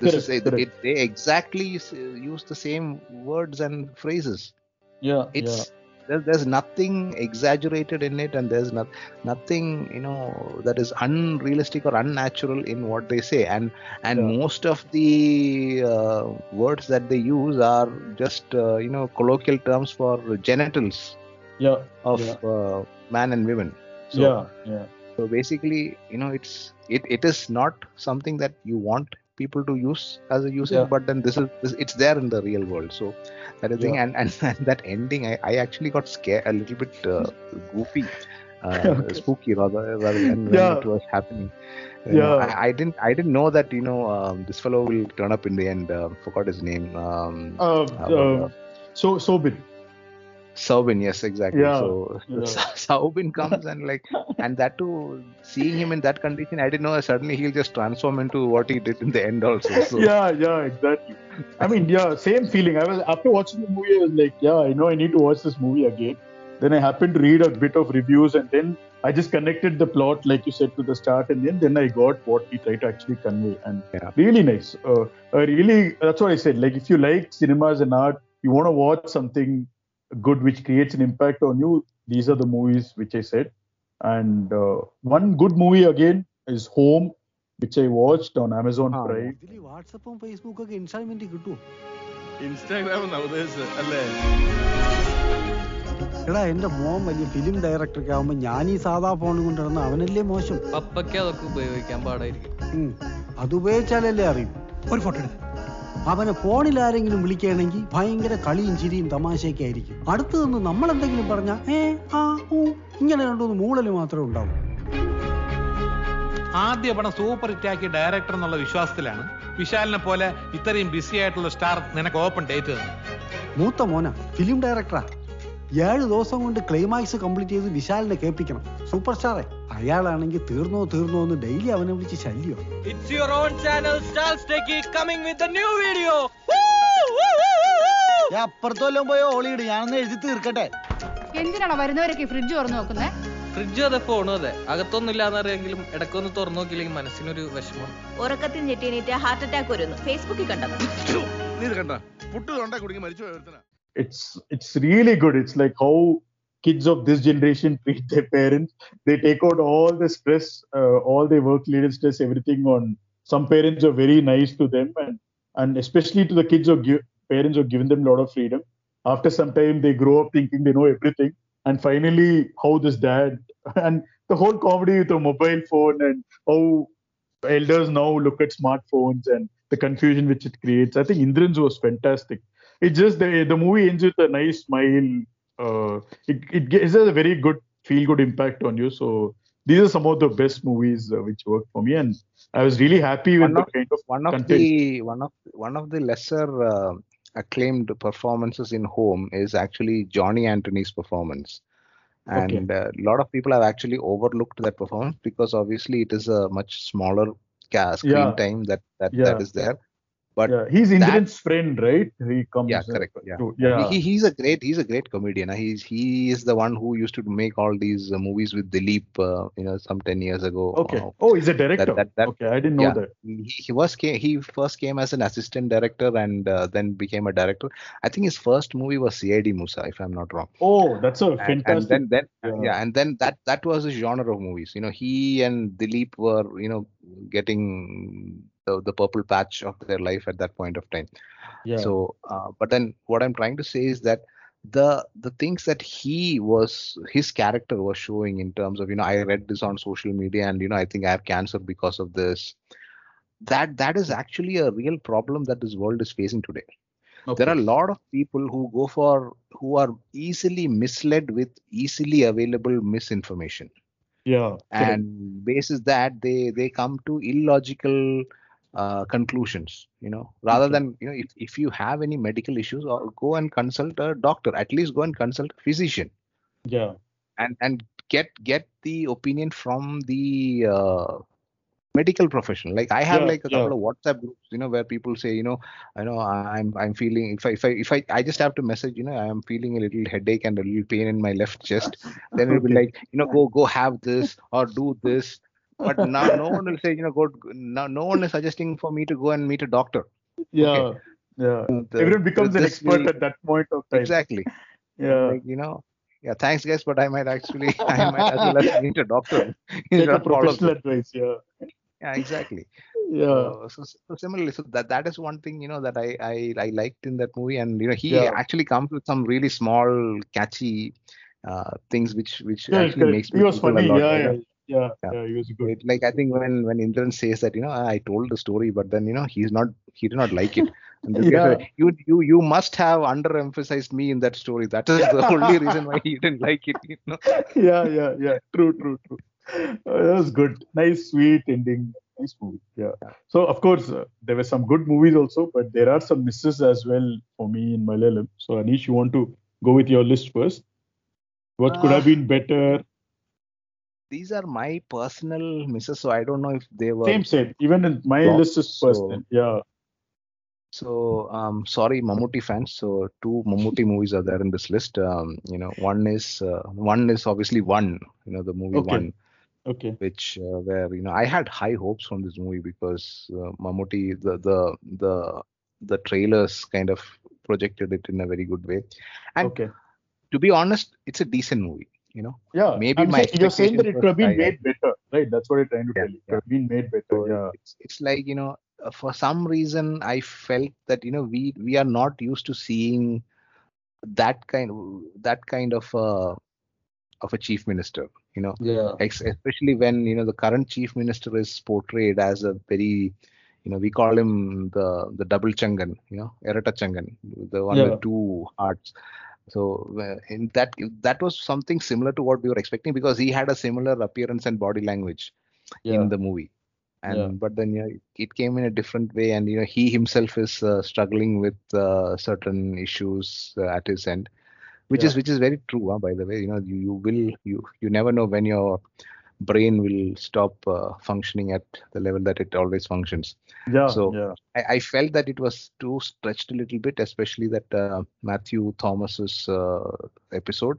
Speaker 2: This
Speaker 1: Correct,
Speaker 2: is it,
Speaker 1: correct.
Speaker 2: it, they exactly use the same words and phrases
Speaker 1: yeah,
Speaker 2: it's
Speaker 1: yeah,
Speaker 2: there, there's nothing exaggerated in it and there's not, nothing you know that is unrealistic or unnatural in what they say and and
Speaker 1: Yeah.
Speaker 2: most of the uh, words that they use are just uh, you know colloquial terms for genitals
Speaker 1: yeah,
Speaker 2: of uh, man and women so
Speaker 1: yeah, yeah.
Speaker 2: So basically you know it's it, it is not something that you want people to use as a usage
Speaker 1: Yeah.
Speaker 2: but then this is this, it's there in the real world so that is the thing and, and and that ending I, I actually got scared a little bit uh, goofy uh, spooky rather rather than when
Speaker 1: Yeah.
Speaker 2: it was happening You know,
Speaker 1: Yeah.
Speaker 2: I, I didn't I didn't know that you know um, this fellow will turn up in the end uh, forgot his name um,
Speaker 1: Uh,
Speaker 2: uh,
Speaker 1: uh, so Soubin.
Speaker 2: Soubin, yes, exactly.
Speaker 1: Yeah,
Speaker 2: So
Speaker 1: yeah.
Speaker 2: Soubin comes and like, and that too, seeing him in that condition, I didn't know suddenly he'll just transform into what he did in the end also. So,
Speaker 1: yeah, yeah, exactly. I mean, yeah, same feeling. I was after watching the movie, I was like, yeah, I know I need to watch this movie again. Then I happened to read a bit of reviews, and then I just connected the plot, like you said, to the start, and then then I got what he tried to actually convey, and
Speaker 2: Yeah.
Speaker 1: really nice. Uh, uh, really, that's what I said. Like, if you like cinemas and art, you want to watch something good which creates an impact on you. These are the movies which I said. And uh, one good movie again is Home, which I watched on Amazon ah, Prime.
Speaker 27: whatsapp on വാട്സപ്പും ഫേസ്ബുക്കും ഒക്കെ kittu instagram
Speaker 25: Instagram Navadesh alle
Speaker 27: എടാ എന്റെ മോൻ വലിയ film director ഒക്കെ ആവുമ്പോ ഞാൻ ഈ സാധാ ഫോൺ കൊണ്ടിരുന്ന അവനല്ലേ മോശം
Speaker 18: പപ്പയ്ക്ക് അതൊക്കെ ഉപയോഗിക്കാൻ പാടായിരിക്കും.
Speaker 27: അത് ഉപയോഗിച്ചാലല്ലേ അറിയും ഒരു ഫോട്ടോ എടുത്ത് അവനെ ഫോണിൽ ആരെങ്കിലും വിളിക്കുകയാണെങ്കിൽ ഭയങ്കര കളിയും ചിരിയും തമാശയൊക്കെ ആയിരിക്കും. അടുത്തു നിന്ന് നമ്മൾ എന്തെങ്കിലും പറഞ്ഞാ ഏ ആ ഊ ഇങ്ങനെ രണ്ടൂന്ന് മൂളൽ മാത്രമേ ഉണ്ടാവൂ.
Speaker 28: ആദ്യ പടം സൂപ്പർ ഹിറ്റ് ആക്കിയ ഡയറക്ടർ എന്നുള്ള വിശ്വാസത്തിലാണ് വിശാലിനെ പോലെ ഇത്രയും ബിസി ആയിട്ടുള്ള സ്റ്റാർ നിനക്ക് ഓപ്പൺ ഡേറ്റ് തന്നു
Speaker 27: മൂത്ത മോന ഫിലിം ഡയറക്ടറാ ഏഴ് ദിവസം കൊണ്ട് ക്ലൈമാക്സ് കംപ്ലീറ്റ് ചെയ്ത് വിശാലിനെ കേൾപ്പിക്കണം. സൂപ്പർ സ്റ്റാറെ അയാളാണെങ്കിൽ തീർന്നോ തീർന്നോ എന്ന് ഡെയിലി അവനെ വിളിച്ച് ശല്യോ.
Speaker 22: അപ്പുറത്തോല്ലോ പോയോ own channel, Charles Techie, coming with a new video.
Speaker 29: അപ്പുറത്ത് വല്ലതും പോയി ഓളിയിട് ഞാനൊന്ന് എഴുതി തീർക്കട്ടെ.
Speaker 30: എന്തിനാണോ വരുന്നവരൊക്കെ ഫ്രിഡ്ജ് തുറന്നു നോക്കുന്നത്
Speaker 18: ഫ്രിഡ്ജും അതെ ഫോണും അതെ. അകത്തൊന്നും ഇല്ലാന്നറിയെങ്കിലും ഇടക്കൊന്ന് തുറന്നു നോക്കിയില്ലെങ്കിൽ മനസ്സിനൊരു വിഷമം.
Speaker 31: ഉറക്കത്തിൽ ഞെട്ടിയണീറ്റ് ഹാർട്ട് അറ്റാക്ക് വരുന്നു. ഫേസ്ബുക്കിൽ കണ്ടത്
Speaker 25: നീ ഇത് കണ്ട? പുട്ട് തൊണ്ട കുടുങ്ങി മരിച്ചു
Speaker 1: it's it's really good. It's like how kids of this generation treat their parents. They take out all the stress, uh, all the work-related stress, everything on. Some parents are very nice to them, and and especially to the kids who give parents have given them a lot of freedom. After some time, they grow up thinking they know everything, and finally, how this dad and the whole comedy with the mobile phone and how elders now look at smartphones and the confusion which it creates. I think Indrans was fantastic it's just the the movie ends with a nice smile. Uh, it it gives a very good feel good impact on you. So these are some of the best movies uh, which worked for me, and I was really happy with
Speaker 2: one
Speaker 1: the
Speaker 2: of,
Speaker 1: kind of
Speaker 2: one of
Speaker 1: content.
Speaker 2: the one of one of the lesser uh, acclaimed performances in home is actually johny antony's performance
Speaker 1: Okay.
Speaker 2: and a lot of people have actually overlooked that performance because obviously it is a much smaller screen
Speaker 1: Yeah.
Speaker 2: time that that,
Speaker 1: Yeah.
Speaker 2: that is there But
Speaker 1: yeah, he's
Speaker 2: that-
Speaker 1: Indrans' friend, right? He comes.
Speaker 2: yeah, correct. Yeah,
Speaker 1: to- yeah.
Speaker 2: He, he- he's a great he's a great comedian. He's he is the one who used to make all these uh, movies with Dileep, uh, you know, some ten years ago.
Speaker 1: Okay.
Speaker 2: Uh,
Speaker 1: Oh, he's a director.
Speaker 2: that, that,
Speaker 1: okay, I didn't know
Speaker 2: yeah,
Speaker 1: that.
Speaker 2: He, he was came, he first came as an assistant director and uh, then became a director. I think his first movie was CID Moosa, if I'm not wrong.
Speaker 1: Oh, that's a
Speaker 2: And,
Speaker 1: fantastic.
Speaker 2: and then then yeah. and then that that was a genre of movies. You know, he and Dileep were you know getting the, the purple patch of their life at that point of time.
Speaker 1: Yeah.
Speaker 2: So, uh, but then what I'm trying to say is that the the things that he was his character was showing in terms of you know I read this on social media and you know I think I have cancer because of this. That that is actually a real problem that this world is facing today. okay. There are a lot of people who go for who are easily misled with easily available misinformation
Speaker 1: yeah. correct.
Speaker 2: and basis that they they come to illogical uh, conclusions you know rather
Speaker 1: Okay.
Speaker 2: than you know if, if you have any medical issues or go and consult a doctor at least go and consult a physician
Speaker 1: Yeah.
Speaker 2: and and get get the opinion from the uh, medical professional like i have
Speaker 1: Yeah,
Speaker 2: like a couple
Speaker 1: yeah.
Speaker 2: of whatsapp groups you know where people say you know i know i'm i'm feeling if i if i if i, I just have to message you know i am feeling a little headache and a little pain in my left chest then it'll be like you know go go have this or do this but now no one will say you know go no, no one is suggesting for me to go and meet a doctor
Speaker 1: Yeah. Yeah.
Speaker 2: The-
Speaker 1: Everyone becomes an expert
Speaker 2: will-
Speaker 1: at that point of time.
Speaker 2: exactly
Speaker 1: Yeah.
Speaker 2: like you know yeah thanks guys but i might actually i might as well as meet a doctor
Speaker 1: Take a professional advice. Yeah.
Speaker 2: yeah exactly
Speaker 1: Yeah.
Speaker 2: so, so, so similarly so that that is one thing you know that I, I i liked in that movie and you know he
Speaker 1: Yeah.
Speaker 2: actually comes with some really small catchy uh things which which
Speaker 1: Correct,
Speaker 2: actually makes me
Speaker 1: was funny.
Speaker 2: lot,
Speaker 1: Yeah, yeah. Yeah.
Speaker 2: Yeah.
Speaker 1: Yeah. He was good.
Speaker 2: It- like I think when when Indran says that you know I told the story, but then you know he's not he did not like it. And this guy
Speaker 1: Yeah.
Speaker 2: you you you must have underemphasized me in that story. That is the only reason why he didn't like it. You know.
Speaker 1: yeah, yeah, yeah. True, true, true. Uh, that was good. Nice, sweet ending. Nice movie. Yeah. So of course uh, there were some good movies also, but there are some misses as well for me in Malayalam. So Anish, you want to go with your list first? What could have
Speaker 2: Uh,
Speaker 1: been better?
Speaker 2: These are my personal misses, so I don't know if they were
Speaker 1: Same, same. Even in my
Speaker 2: Wow.
Speaker 1: list is
Speaker 2: So-
Speaker 1: personal. Yeah.
Speaker 2: So, um, sorry, Mammootty fans. So, two Mammootty movies are there in this list. Um, you know, one is uh, one is obviously one. You know, the movie
Speaker 1: Okay.
Speaker 2: one,
Speaker 1: Okay.
Speaker 2: which uh, where you know I had high hopes from this movie because uh, Mammootty the the the the trailers kind of projected it in a very good way. And
Speaker 1: Okay.
Speaker 2: to be honest, it's a decent movie. You know,
Speaker 1: Yeah.
Speaker 2: maybe
Speaker 1: I'm
Speaker 2: my
Speaker 1: saying, you're saying that it could have been made better, right? That's what you're trying to
Speaker 2: Yeah,
Speaker 1: tell. It could have been made better. Yeah.
Speaker 2: it's it's like you know uh, for some reason i felt that you know we we are not used to seeing that kind that kind of uh, of a chief minister you know
Speaker 1: Yeah.
Speaker 2: especially when you know the current chief minister is portrayed as a very you know we call him the the double changan you know erata changan the one
Speaker 1: Yeah.
Speaker 2: with two hearts so in that that was something similar to what we were expecting because he had a similar appearance and body language
Speaker 1: Yeah.
Speaker 2: in the movie and
Speaker 1: Yeah.
Speaker 2: but then you know it came in a different way and you know he himself is uh, struggling with uh, certain issues uh, at his end which is which is very true huh, by the way you know you, you will you you never know when your brain will stop uh, functioning at the level that it always functions
Speaker 1: Yeah.
Speaker 2: so
Speaker 1: yeah.
Speaker 2: I, I felt that it was too stretched a little bit especially that uh, matthew thomas's uh, episode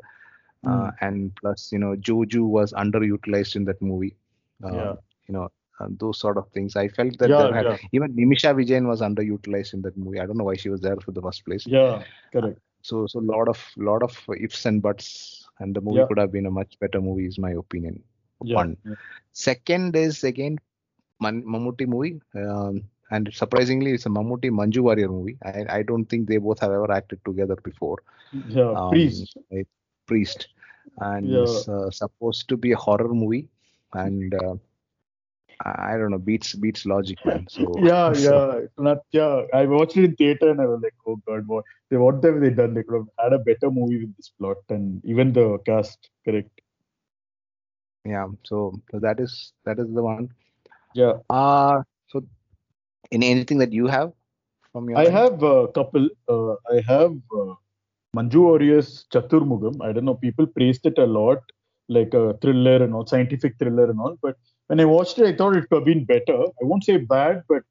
Speaker 2: uh,
Speaker 1: Mm.
Speaker 2: and plus you know joju was underutilized in that movie uh,
Speaker 1: Yeah.
Speaker 2: you know uh, those sort of things i felt that
Speaker 1: Yeah,
Speaker 2: had,
Speaker 1: yeah.
Speaker 2: even nimisha sajayan was underutilized in that movie i don't know why she was there for the first place
Speaker 1: Yeah. Correct.
Speaker 2: so so lot of lot of ifs and buts and the movie
Speaker 1: Yeah.
Speaker 2: could have been a much better movie is my opinion
Speaker 1: Yeah.
Speaker 2: one second is again Man- Mammootty movie, um, and surprisingly, it's a Mammootty Manju Warrier movie. I, I don't think they both have ever acted together before.
Speaker 1: Yeah.
Speaker 2: Um,
Speaker 1: Priest.
Speaker 2: priest, and
Speaker 1: Yeah.
Speaker 2: it's uh, supposed to be a horror movie, and uh, I I don't know, beats beats logic, man. So
Speaker 1: yeah,
Speaker 2: so-
Speaker 1: yeah. Not, yeah. I watched it in theater and I was like, oh god, what they what have they done? They could have had a better movie with this plot and even the cast. Correct.
Speaker 2: Yeah. So, so that is that is the one.
Speaker 1: Yeah.
Speaker 2: Uh so in anything that you have from your
Speaker 1: I
Speaker 2: mind?
Speaker 1: have a couple. Uh, I have uh, Manju Warrier's Chaturmugam. I don't know. People praised it a lot, like a thriller and all, scientific thriller and all. But when I watched it, I thought it could have been better. I won't say bad, but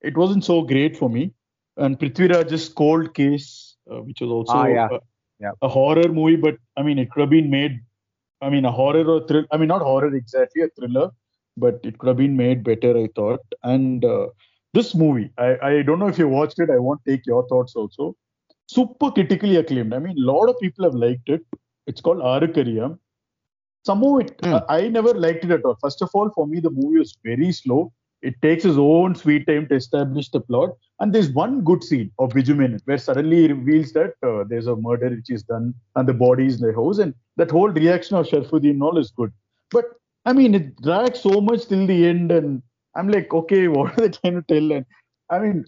Speaker 1: it wasn't so great for me. And Prithviraj's Cold Case, uh, which was also
Speaker 2: Ah, yeah.
Speaker 1: a,
Speaker 2: Yeah.
Speaker 1: a horror movie, but I mean, it could have been made. I mean, a horror or thrill. I mean, not horror exactly, a thriller, but it could have been made better, I thought. And uh, this movie, I, I don't know if you watched it. I won't take your thoughts also. Super critically acclaimed. I mean, a lot of people have liked it. It's called Aarkkariyam. Somehow, it I, I never liked it at all. First of all, for me, the movie was very slow. It takes its own sweet time to establish the plot. And there's one good scene of Biju Menon where suddenly he reveals that uh, there's a murder which is done and the body is in the house. And that whole reaction of Sharafuddin all is good. But I mean, it drags so much till the end. And I'm like, okay, what are they trying to tell? And I mean,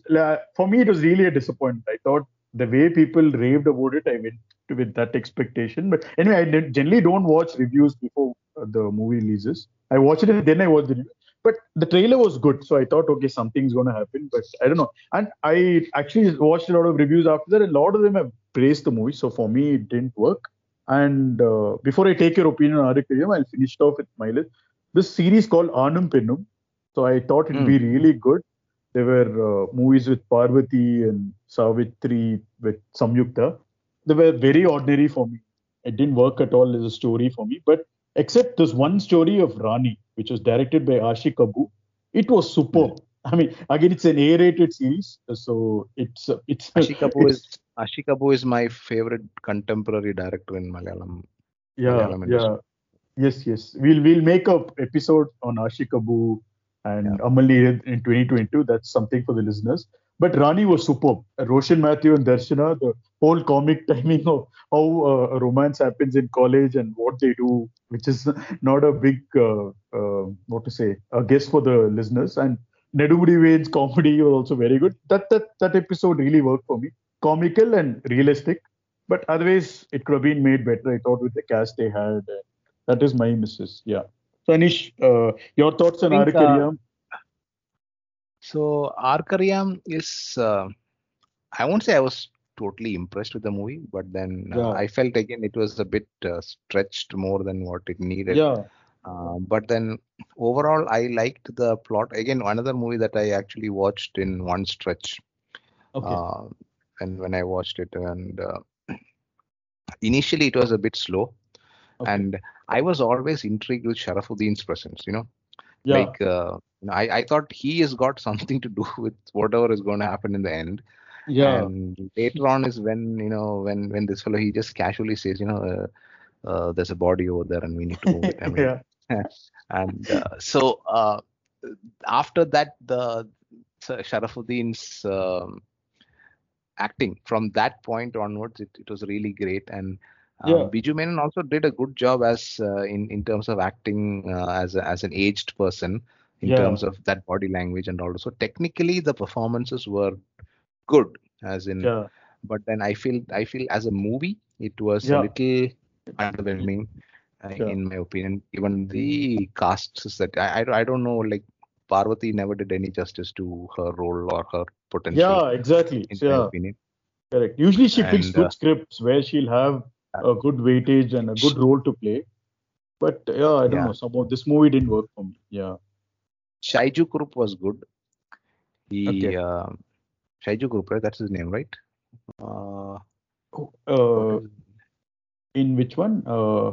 Speaker 1: for me, it was really a disappointment. I thought the way people raved about it, I went with that expectation. But anyway, I generally don't watch reviews before uh, the movie releases. I watch it and then I watch the review. But the trailer was good, so I thought, okay, something's going to happen. But I don't know. And I actually watched a lot of reviews after that, a lot of them have praised the movie. So for me, it didn't work. And uh, before I take your opinion on Aarkkariyam, I'll finish it off with my list. This series called Aanum Pennum. So I thought it'd be really good. There were uh, movies with Parvati and Savitri with Samyukta. They were very ordinary for me. It didn't work at all as a story for me. But except this one story of Rani, which was directed by Aashiq Abu, it was superb. I mean, again, it's an A-rated series, so it's uh, it's
Speaker 2: Kapoor
Speaker 1: it's-
Speaker 2: is Ashik Kapoor is my favorite contemporary director in Malayalam.
Speaker 1: yeah
Speaker 2: Malayalam
Speaker 1: yeah. yes yes. We'll we'll make a episode on aashiq abu and amal Neer in 2022 that's something for the listeners. But rani was superb. Roshan mathew and darshana the whole comic timing of how uh, romance happens in college and what they do which is not a big uh, uh, what to say a guess for the listeners and Nedumudi Venu's comedy was also very good. That that that episode really worked for me. Comical and realistic, but otherwise it could have been made better. I thought with the cast they had. That is my missus. Yeah. So Anish, uh, your thoughts on
Speaker 2: I uh, So Aarkkariyam is, uh, I won't say I was totally impressed with the movie, but then uh, I felt again it was a bit uh, stretched more than what it needed.
Speaker 1: Yeah.
Speaker 2: Uh, but then overall, I liked the plot. Again, another movie that I actually watched in one stretch.
Speaker 1: Okay.
Speaker 2: Uh, and when I watched it, and uh, initially it was a bit slow, and I was always intrigued with Sharafuddin's presence. You know,
Speaker 1: Yeah.
Speaker 2: like uh, I, I thought he has got something to do with whatever is going to happen in the end.
Speaker 1: Yeah.
Speaker 2: And later on is when you know when when this fellow he just casually says you know uh, uh, there's a body over there and we need to move it. I mean,
Speaker 1: Yeah.
Speaker 2: and uh, so uh, after that the Sharafuddin's um, acting from that point onwards it, it was really great and um,
Speaker 1: Yeah.
Speaker 2: Biju Menon also did a good job as uh, in in terms of acting uh, as a, as an aged person in
Speaker 1: Yeah.
Speaker 2: terms of that body language and all. So technically the performances were good as in
Speaker 1: Yeah.
Speaker 2: but then I feel I feel as a movie it was
Speaker 1: Yeah.
Speaker 2: a little underwhelming uh,
Speaker 1: Sure.
Speaker 2: in my opinion. Even the casts that I, I I don't know like Parvati never did any justice to her role or her potential.
Speaker 1: Yeah, exactly.
Speaker 2: In
Speaker 1: So,
Speaker 2: my
Speaker 1: yeah.
Speaker 2: opinion.
Speaker 1: Correct. Usually she picks
Speaker 2: And,
Speaker 1: good
Speaker 2: uh,
Speaker 1: scripts where she'll have a good weightage and a good role to play. But yeah, I don't
Speaker 2: Yeah.
Speaker 1: know. Somehow this movie didn't work for me. Yeah.
Speaker 2: Shaiju Kurup was good. He
Speaker 1: Okay.
Speaker 2: uh, Shaiju Kurup, right? That's his name, right? Uh,
Speaker 1: Uh, in which one? Uh,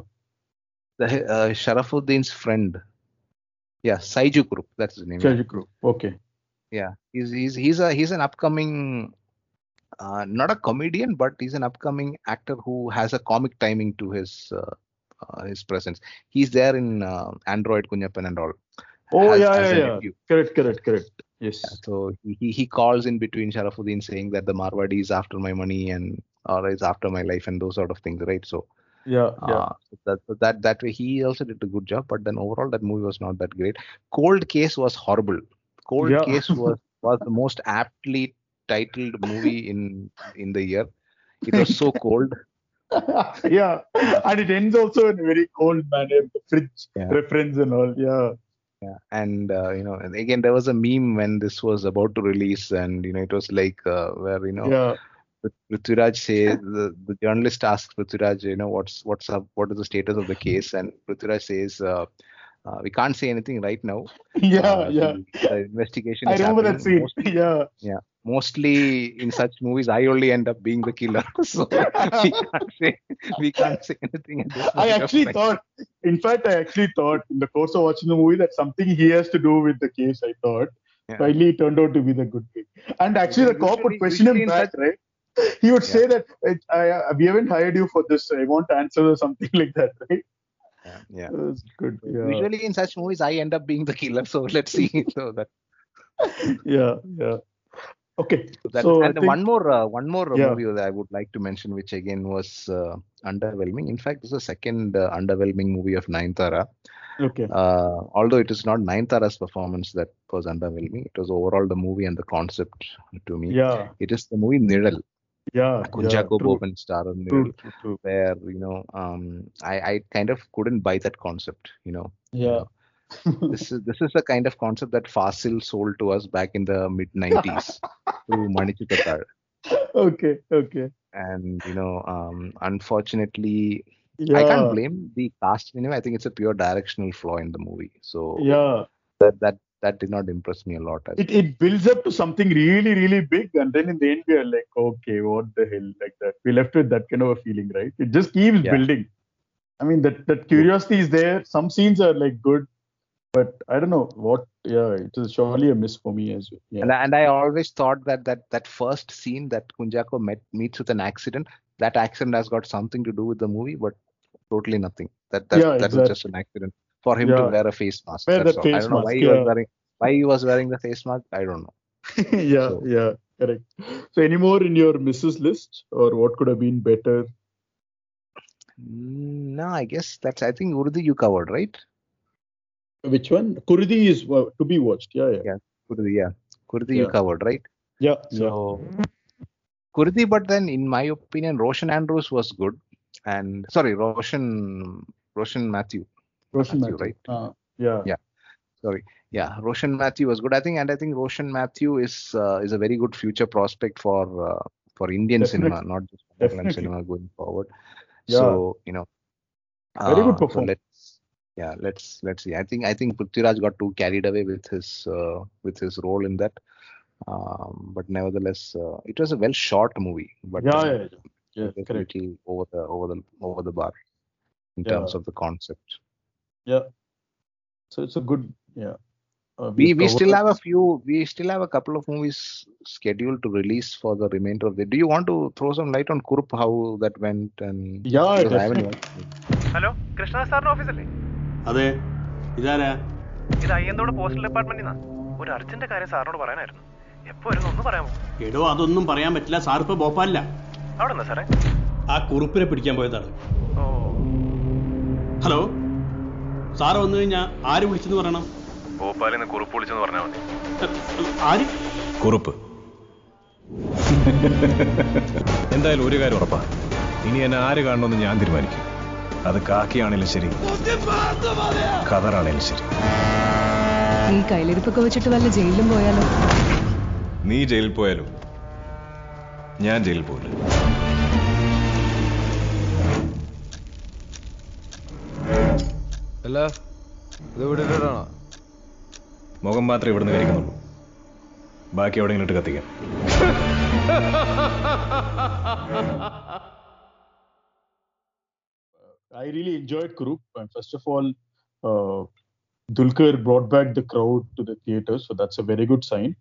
Speaker 2: the uh, Sharafuddin's friend. Yeah, Saiju Kurup. That's his name. yeah.
Speaker 1: Shaji Kurup. Okay.
Speaker 2: Yeah, he's he's he's a he's an upcoming, uh, not a comedian, but he's an upcoming actor who has a comic timing to his uh, uh, his presence. He's there in uh, Android Kunjappan and all.
Speaker 1: Oh
Speaker 2: as-
Speaker 1: yeah,
Speaker 2: as
Speaker 1: yeah, yeah.
Speaker 2: nephew.
Speaker 1: Correct, correct, correct. Yes.
Speaker 2: So he, he calls in between Sharafuddin saying that the Marwadi is after my money and or is after my life and those sort of things, right? So
Speaker 1: Yeah, yeah.
Speaker 2: uh, that that that way he also did a good job, but then overall that movie was not that great. Cold Case was horrible. Cold
Speaker 1: Yeah.
Speaker 2: Case was was the most aptly titled movie in in the year. It was so cold.
Speaker 1: yeah. And it ends also in a very cold manner. The fridge
Speaker 2: Yeah.
Speaker 1: reference and all. Yeah.
Speaker 2: Yeah, and uh, you know, and again there was a meme when this was about to release, and you know, it was like uh, where you know,
Speaker 1: Yeah.
Speaker 2: Prith- Prithviraj says the, the journalist asks Prithviraj, you know, what's what's up, what is the status of the case, and Prithviraj says, uh, Uh, we can't say anything right now.
Speaker 1: Yeah,
Speaker 2: Uh,
Speaker 1: yeah.
Speaker 2: The, the investigation
Speaker 1: I
Speaker 2: is
Speaker 1: remember that scene.
Speaker 2: Mostly-
Speaker 1: Yeah.
Speaker 2: yeah. Mostly in such movies, I only end up being the killer. so we can't say we can't say anything.
Speaker 1: I actually thought, in fact, I actually thought in the course of watching the movie that something he has to do with the case. I thought.
Speaker 2: Yeah.
Speaker 1: Finally, it turned out to be the good guy. And actually, the cop would question him back, right? He would say that I, I, we haven't hired you for this. I want answer or something like that, right?
Speaker 2: Yeah.
Speaker 1: That was good. Yeah.
Speaker 2: Usually in such movies, I end up being the killer. So let's see. so that
Speaker 1: yeah, yeah. Okay.
Speaker 2: That,
Speaker 1: so
Speaker 2: and
Speaker 1: think-
Speaker 2: one more, uh, one more uh,
Speaker 1: Yeah.
Speaker 2: movie that I would like to mention, which again was uh, underwhelming. In fact, this is the second uh, underwhelming movie of Nayanthara.
Speaker 1: Okay.
Speaker 2: Uh, although it is not Nayanthara's performance that was underwhelming, it was overall the movie and the concept to me.
Speaker 1: Yeah.
Speaker 2: It is the movie Nizhal.
Speaker 1: Yeah.
Speaker 2: Kunchacko
Speaker 1: yeah.
Speaker 2: Boban star of
Speaker 1: True,
Speaker 2: Nizhal,
Speaker 1: true, true.
Speaker 2: where you know, um, I, I kind of couldn't buy that concept. You know,
Speaker 1: Yeah.
Speaker 2: This is this is the kind of concept that Fazil sold to us back in the mid 90s through Manichitrathazhu.
Speaker 1: Okay. Okay.
Speaker 2: And you know, um, unfortunately, I can't blame the cast anyway. I think it's a pure directional flaw in the movie. So
Speaker 1: Yeah.
Speaker 2: that that that did not impress me a lot.
Speaker 1: It, it builds up to something really, really big, and then in the end, we are like, okay, what the hell, like that. We left with that kind of a feeling, right? It just keeps
Speaker 2: Yeah.
Speaker 1: building. I mean, that that curiosity is there. Some scenes are like good, but I don't know what. Yeah, it is surely a miss for me as well. Yeah.
Speaker 2: And, I- and I always thought that that that first scene that Kunchacko met meets with an accident, that accident has got something to do with the movie, but totally nothing. That that,
Speaker 1: Yeah,
Speaker 2: that was just an accident for him to wear a face mask.
Speaker 1: Wear
Speaker 2: all. I don't know why
Speaker 1: mask,
Speaker 2: he was
Speaker 1: yeah.
Speaker 2: wearing why he was wearing the face mask. I don't know.
Speaker 1: yeah, yeah, correct. So, any more in your misses list, or what could have been better?
Speaker 2: Mm, No, I guess that's. I think Urdu you covered, right?
Speaker 1: Which one? Kuruthi is to be watched. Yeah, yeah,
Speaker 2: Yeah, Kuruthi, yeah. Kuruthi you covered, right?
Speaker 1: yeah.
Speaker 2: So Kuruthi, but then in my opinion, Roshan Andrews was good, and sorry, Roshan Roshan Mathew.
Speaker 1: Roshan
Speaker 2: Mathew,
Speaker 1: Mathew.
Speaker 2: right?
Speaker 1: Uh, yeah.
Speaker 2: Yeah, sorry. Yeah, Roshan Mathew was good. I think, and I think Roshan Mathew is uh, is a very good future prospect for uh, for Indian cinema, not just
Speaker 1: Definitely.
Speaker 2: cinema going forward.
Speaker 1: Yeah.
Speaker 2: So you know,
Speaker 1: Very good
Speaker 2: uh, so
Speaker 1: performance.
Speaker 2: let's yeah, let's let's see. I think I think Prithviraj got too carried away with his uh, with his role in that. Um, but nevertheless, uh, it was a well shot movie. But
Speaker 1: Yeah, yeah, yeah. Yeah,
Speaker 2: it was a
Speaker 1: correct.
Speaker 2: over the over the over the bar in
Speaker 1: Yeah.
Speaker 2: terms of the concept.
Speaker 1: Yeah. So it's a good. Yeah. Uh,
Speaker 2: we
Speaker 1: we've
Speaker 2: still have a few we still have a couple of movies scheduled to release for the remainder of the do you want to throw some light on kurup how that went and
Speaker 1: Yeah,
Speaker 2: because I haven't
Speaker 1: definitely.
Speaker 32: അതെ. ഇതാരാ?
Speaker 22: ഇത് Ayyanthode postal ഡിപ്പാർട്ട്മെന്റിൽ നിന്നാണ് ഒരു urgent കാര്യം സാറിനോട് പറയാനായിരുന്നു. എപ്പോ വരുന്നു ഒന്ന് പറയാമോ?
Speaker 32: എടോ അതൊന്നും പറയാൻ പറ്റില്ല. സാർ ഇപ്പൊ ഭോപ്പാലില്ല
Speaker 22: അവിടെ നിന്നാ സാറേ?
Speaker 32: ആ കുറുപ്പിനെ പിടിക്കാൻ പോയതാണ്.
Speaker 22: ഓ.
Speaker 32: ഹലോ? സാർ വന്നു കഴിഞ്ഞാ ആര് വിളിച്ചെന്ന് പറയണം?
Speaker 22: ഭോപ്പാലിൽ കുറുപ്പ് കുറിപ്പ് വിളിച്ചെന്ന് പറഞ്ഞാൽ മതി.
Speaker 32: ആര്?
Speaker 33: കുറുപ്പ്. എന്തായാലും ഒരു കാര്യം ഉറപ്പാ. ഇനി എന്നെ ആര് കാണണമെന്ന് ഞാൻ തീരുമാനിക്കും. അത് കാക്കിയാണേലും ശരി. കതറാണേലും ശരി.
Speaker 34: ഈ കയ്യിലിരിപ്പൊക്കെ വെച്ചിട്ട് വല്ല ജയിലിലും പോയാലോ?
Speaker 33: നീ ജയിലിൽ പോയാലും? ഞാൻ ജയിലിൽ പോകില്ല
Speaker 35: അല്ല ഇത് ഇവിടെ
Speaker 33: മുഖം മാത്രം ഇവിടുന്ന് കഴിക്കുന്നുള്ളൂ. ബാക്കി എവിടെയെങ്കിലും ഇട്ട് കത്തിക്കാം.
Speaker 1: I really enjoyed Kurup. And first of all, uh, Dulquer brought back the crowd to the theater, so that's a very good sign.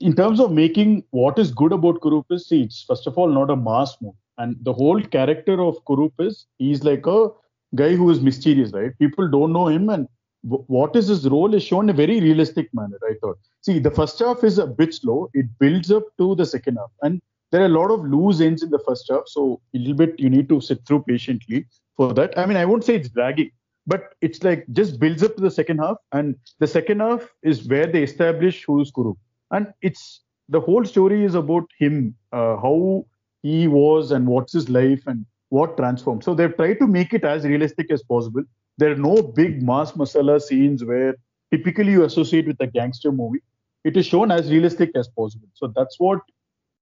Speaker 1: In terms of making what is good about Kurup is, see, it's first of all not a mass movie, and the whole character of Kurup is he's like a guy who is mysterious, right? People don't know him, and w- what is his role is shown in a very realistic manner. I thought. See, the first half is a bit slow. It builds up to the second half, and there are a lot of loose ends in the first half. So a little bit you need to sit through patiently for that. I mean, I won't say it's dragging, but it's like just builds up to the second half, and the second half is where they establish who's Kuru, and it's the whole story is about him, uh, how he was, and what's his life, and what transformed. So they've tried to make it as realistic as possible. There are no big mass masala scenes where typically you associate with a gangster movie. It is shown as realistic as possible. So that's what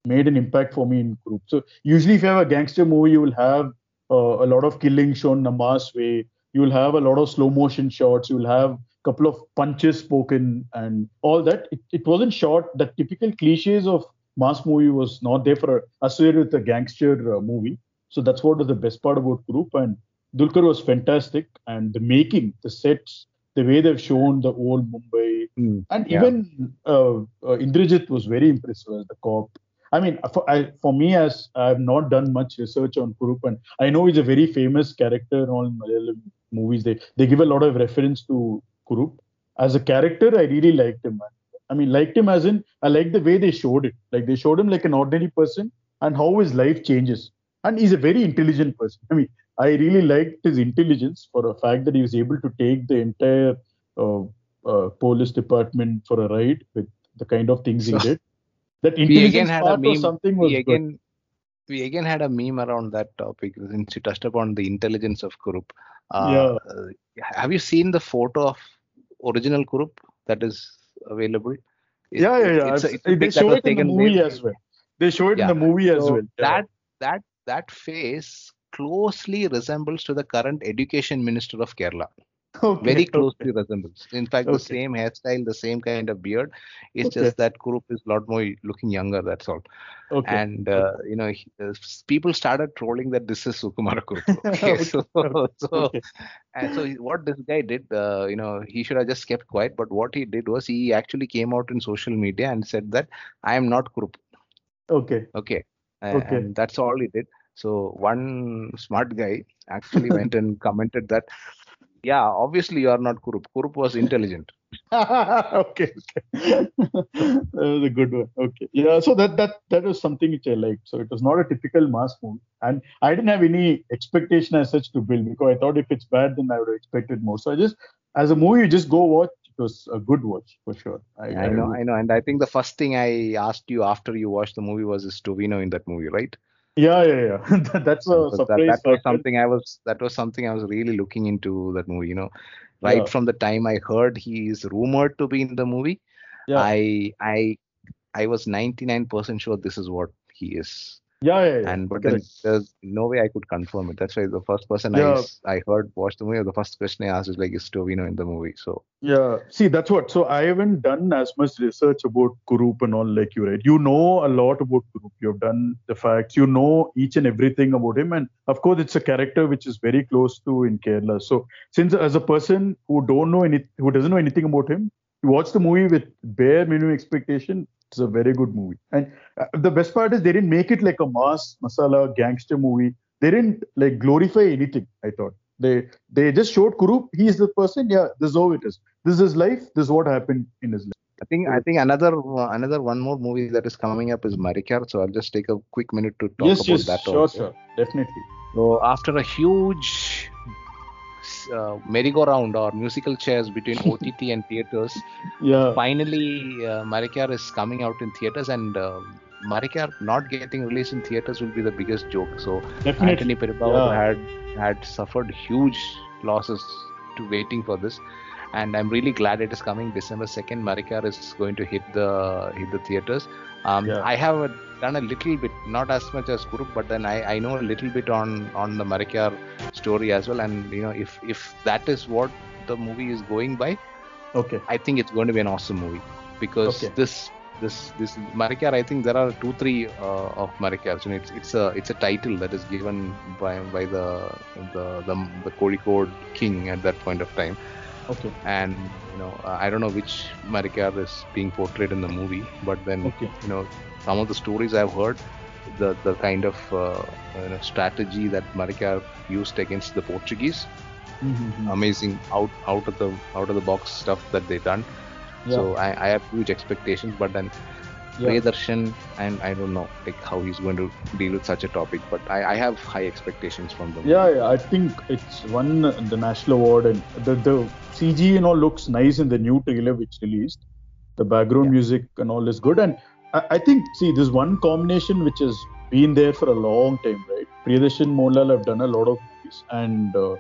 Speaker 1: made an impact for me in Kurup. So usually, if you have a gangster movie, you will have a lot of killing shown in a mass way. you'll have a lot of slow motion shots. You'll have a couple of punches spoken and all that. It, it wasn't short. The typical cliches of mass movie was not there for associated with a gangster uh, movie. So that's what was the best part about Kurup. And Dulquer was fantastic. And the making, the sets, the way they've shown the old Mumbai, and
Speaker 2: yeah.
Speaker 1: even uh, uh, Indrajith was very impressive as the cop. I mean, for, I, for me, as I've not done much research on Kurup, and I know he's a very famous character in all Malayalam movies. They they give a lot of reference to Kurup. As a character, I really liked him. I mean, liked him as in I like the way they showed it. Like they showed him like an ordinary person and how his life changes. And he's a very intelligent person. I mean, I really liked his intelligence for a fact that he was able to take the entire uh, uh, police department for a ride with the kind of things he did. That
Speaker 2: we again
Speaker 1: intelligence
Speaker 2: had a meme.
Speaker 1: something was
Speaker 2: we
Speaker 1: good.
Speaker 2: again we again had a meme around that topic since you touched upon the intelligence of Kurup. Uh,
Speaker 1: Yeah.
Speaker 2: uh, have you seen the photo of original Kurup that is available? It-
Speaker 1: yeah, yeah, yeah.
Speaker 2: it's a- it's a
Speaker 1: they show it in the movie as well. They show it in the movie as
Speaker 2: So
Speaker 1: well. Yeah.
Speaker 2: That that that face closely resembles to the current education minister of Kerala.
Speaker 1: Okay,
Speaker 2: Very
Speaker 1: okay.
Speaker 2: closely resembles. In fact, the same hairstyle, the same kind of beard. It's
Speaker 1: Okay.
Speaker 2: just that Kurup is a lot more looking younger. That's all.
Speaker 1: Okay.
Speaker 2: And uh, you know, he, uh, people started trolling that this is Sukumara Kurup. Okay,
Speaker 1: Okay,
Speaker 2: so so
Speaker 1: okay.
Speaker 2: and so what this guy did, uh, you know, he should have just kept quiet. But what he did was he actually came out in social media and said that I am not Kurup.
Speaker 1: Okay.
Speaker 2: Okay.
Speaker 1: Okay.
Speaker 2: And that's all he did. So one smart guy actually went and commented that, yeah, obviously you are not Kurup. Kurup was intelligent.
Speaker 1: okay, okay. that was a good one. Okay. Yeah, so that that that was something which I liked. So it was not a typical mass movie. And I didn't have any expectation as such to build because I thought if it's bad then I would have expected more. So I just as a movie you just go watch. It was a good watch for sure.
Speaker 2: I know, I know. And I think the first thing I asked you after you watched the movie was, is Tovino in that movie, right?
Speaker 1: Yeah, yeah, yeah. That- That's a
Speaker 2: Because that,
Speaker 1: surprise.
Speaker 2: that was something I was that was something I was really looking into that movie. You know, right
Speaker 1: Yeah.
Speaker 2: from the time I heard he is rumored to be in the movie,
Speaker 1: Yeah.
Speaker 2: I I I was 99% sure this is what he is.
Speaker 1: Yeah, yeah, yeah.
Speaker 2: And but then there's no way I could confirm it. That's why the first person I
Speaker 1: Yeah.
Speaker 2: s- I heard watch the movie, the first question I asked is like, is Tovino in the movie? So
Speaker 1: Yeah, see, that's what. So I haven't done as much research about Kurup and all like you, right? You know a lot about Kurup. You've done the facts. You know each and everything about him, and of course, it's a character which is very close to in Kerala. So since as a person who don't know any, who doesn't know anything about him, you watch the movie with bare minimum expectation. It's a very good movie, and uh, the best part is they didn't make it like a mass masala gangster movie. They didn't like glorify anything. I thought they they just showed Kurup. He is the person. Yeah, this is how it is. This is his life. This is what happened in his life.
Speaker 2: I think I think another uh, another one more movie that is coming up is Marakkar. So I'll just take a quick minute to talk
Speaker 1: yes,
Speaker 2: about
Speaker 1: yes,
Speaker 2: that.
Speaker 1: sure,
Speaker 2: also.
Speaker 1: sure, definitely.
Speaker 2: So after a huge uh, merry-go-round or musical chairs between OTT and theaters,
Speaker 1: Yeah.
Speaker 2: finally uh, Marakkar is coming out in theaters and uh, Marakkar not getting released in theaters will be the biggest joke. So
Speaker 1: Definitely.
Speaker 2: Antony Perumbavoor
Speaker 1: Yeah.
Speaker 2: had had suffered huge losses to waiting for this. And I'm really glad it is coming December 2nd. Marakkar is going to hit the hit the theaters. Um, I have uh, done a little bit, not as much as Kurup, but then I, I know a little bit on on the Marakkar story as well. And you know, if if that is what the movie is going by,
Speaker 1: okay,
Speaker 2: I think it's going to be an awesome movie because
Speaker 1: Okay.
Speaker 2: this this this Marakkar, I think there are two three uh, of Marakkars. You know, it's it's a it's a title that is given by by the the the, the Kozhikode king at that point of time
Speaker 1: Okay.
Speaker 2: and you know I don't know which Marakkar is being portrayed in the movie, but then
Speaker 1: Okay.
Speaker 2: you know some of the stories I've heard, the the kind of uh, you know, strategy that Marakkar used against the Portuguese,
Speaker 1: Mhm.
Speaker 2: amazing out out of the out of the box stuff that they've done.
Speaker 1: Yeah.
Speaker 2: So I, I have huge expectations, but then
Speaker 1: Yeah.
Speaker 2: Priyadarshan and I don't know like how he's going to deal with such a topic, but I, I have high expectations from them.
Speaker 1: Yeah, yeah, I think it's won the national award, and the the CG and all looks nice in the new trailer which released. The background music and all is good, and I, I think see there's one combination which has been there for a long time, right? Priyadarshan Mohanlal have done a lot of movies, and uh,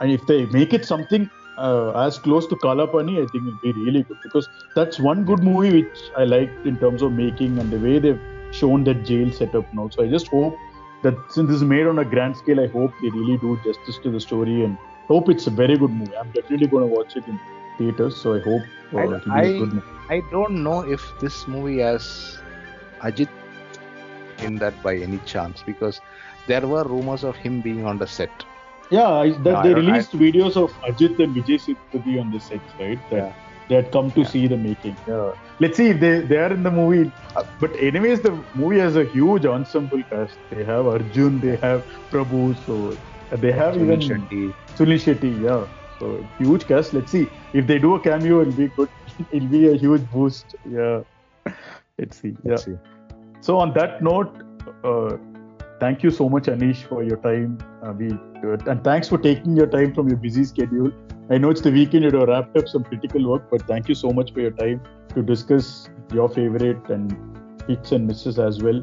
Speaker 1: and if they make it something uh, as close to Kalapani, I think it'll be really good because that's one good movie which I liked in terms of making and the way they've shown that jail setup now. So I just hope that since this is made on a grand scale, I hope they really do justice to the story and hope it's a very good movie. I'm definitely going to watch it in theaters. So I hope uh,
Speaker 2: I,
Speaker 1: it'll be a good
Speaker 2: I,
Speaker 1: movie.
Speaker 2: I don't know if this movie has Ajit in that by any chance because there were rumors of him being on the set.
Speaker 1: Yeah, I, that
Speaker 2: No,
Speaker 1: they released videos of Ajit and Vijay Sethupathi on the set, right? That they had come to see the making. Yeah. Let's see if they, they are in the movie. Uh, But anyways, the movie has a huge ensemble cast. They have Arjun, they have Prabhu, so uh, they have
Speaker 2: Sunil
Speaker 1: even
Speaker 2: Shetty.
Speaker 1: Sunil Shetty. Yeah, so huge cast. Let's see if they do a cameo. It'll be good. It'll be a huge boost. Yeah. Let's see. Yeah.
Speaker 2: Let's see.
Speaker 1: So on that note, uh, thank you so much, Anish, for your time. Uh, we uh, and thanks for taking your time from your busy schedule. I know it's the weekend; you wrapped up some critical work, but thank you so much for your time to discuss your favorite and hits and misses as well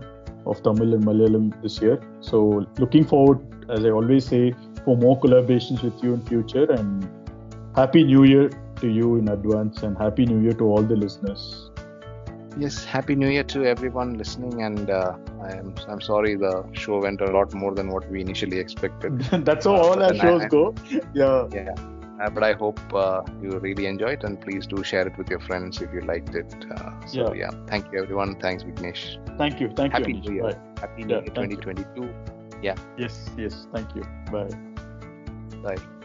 Speaker 1: of Tamil and Malayalam this year. So looking forward, as I always say, for more collaborations with you in future. And happy New Year to you in advance, and happy New Year to all the listeners.
Speaker 2: Yes, happy New Year to everyone listening, and uh, I'm I'm sorry the show went a lot more than what we initially expected.
Speaker 1: That's how all our shows
Speaker 2: I-
Speaker 1: go. Yeah.
Speaker 2: Yeah, uh, but I hope uh, you really enjoy it, and please do share it with your friends if you liked it. Uh, so
Speaker 1: Yeah.
Speaker 2: yeah. thank you everyone. Thanks Vignesh.
Speaker 1: Thank you. Thank
Speaker 2: Happy
Speaker 1: you.
Speaker 2: New Year.
Speaker 1: Bye.
Speaker 2: Happy New
Speaker 1: Yeah,
Speaker 2: Year
Speaker 1: thank you.
Speaker 2: 2022. Yeah.
Speaker 1: Yes, yes. Thank you. Bye.
Speaker 2: Bye.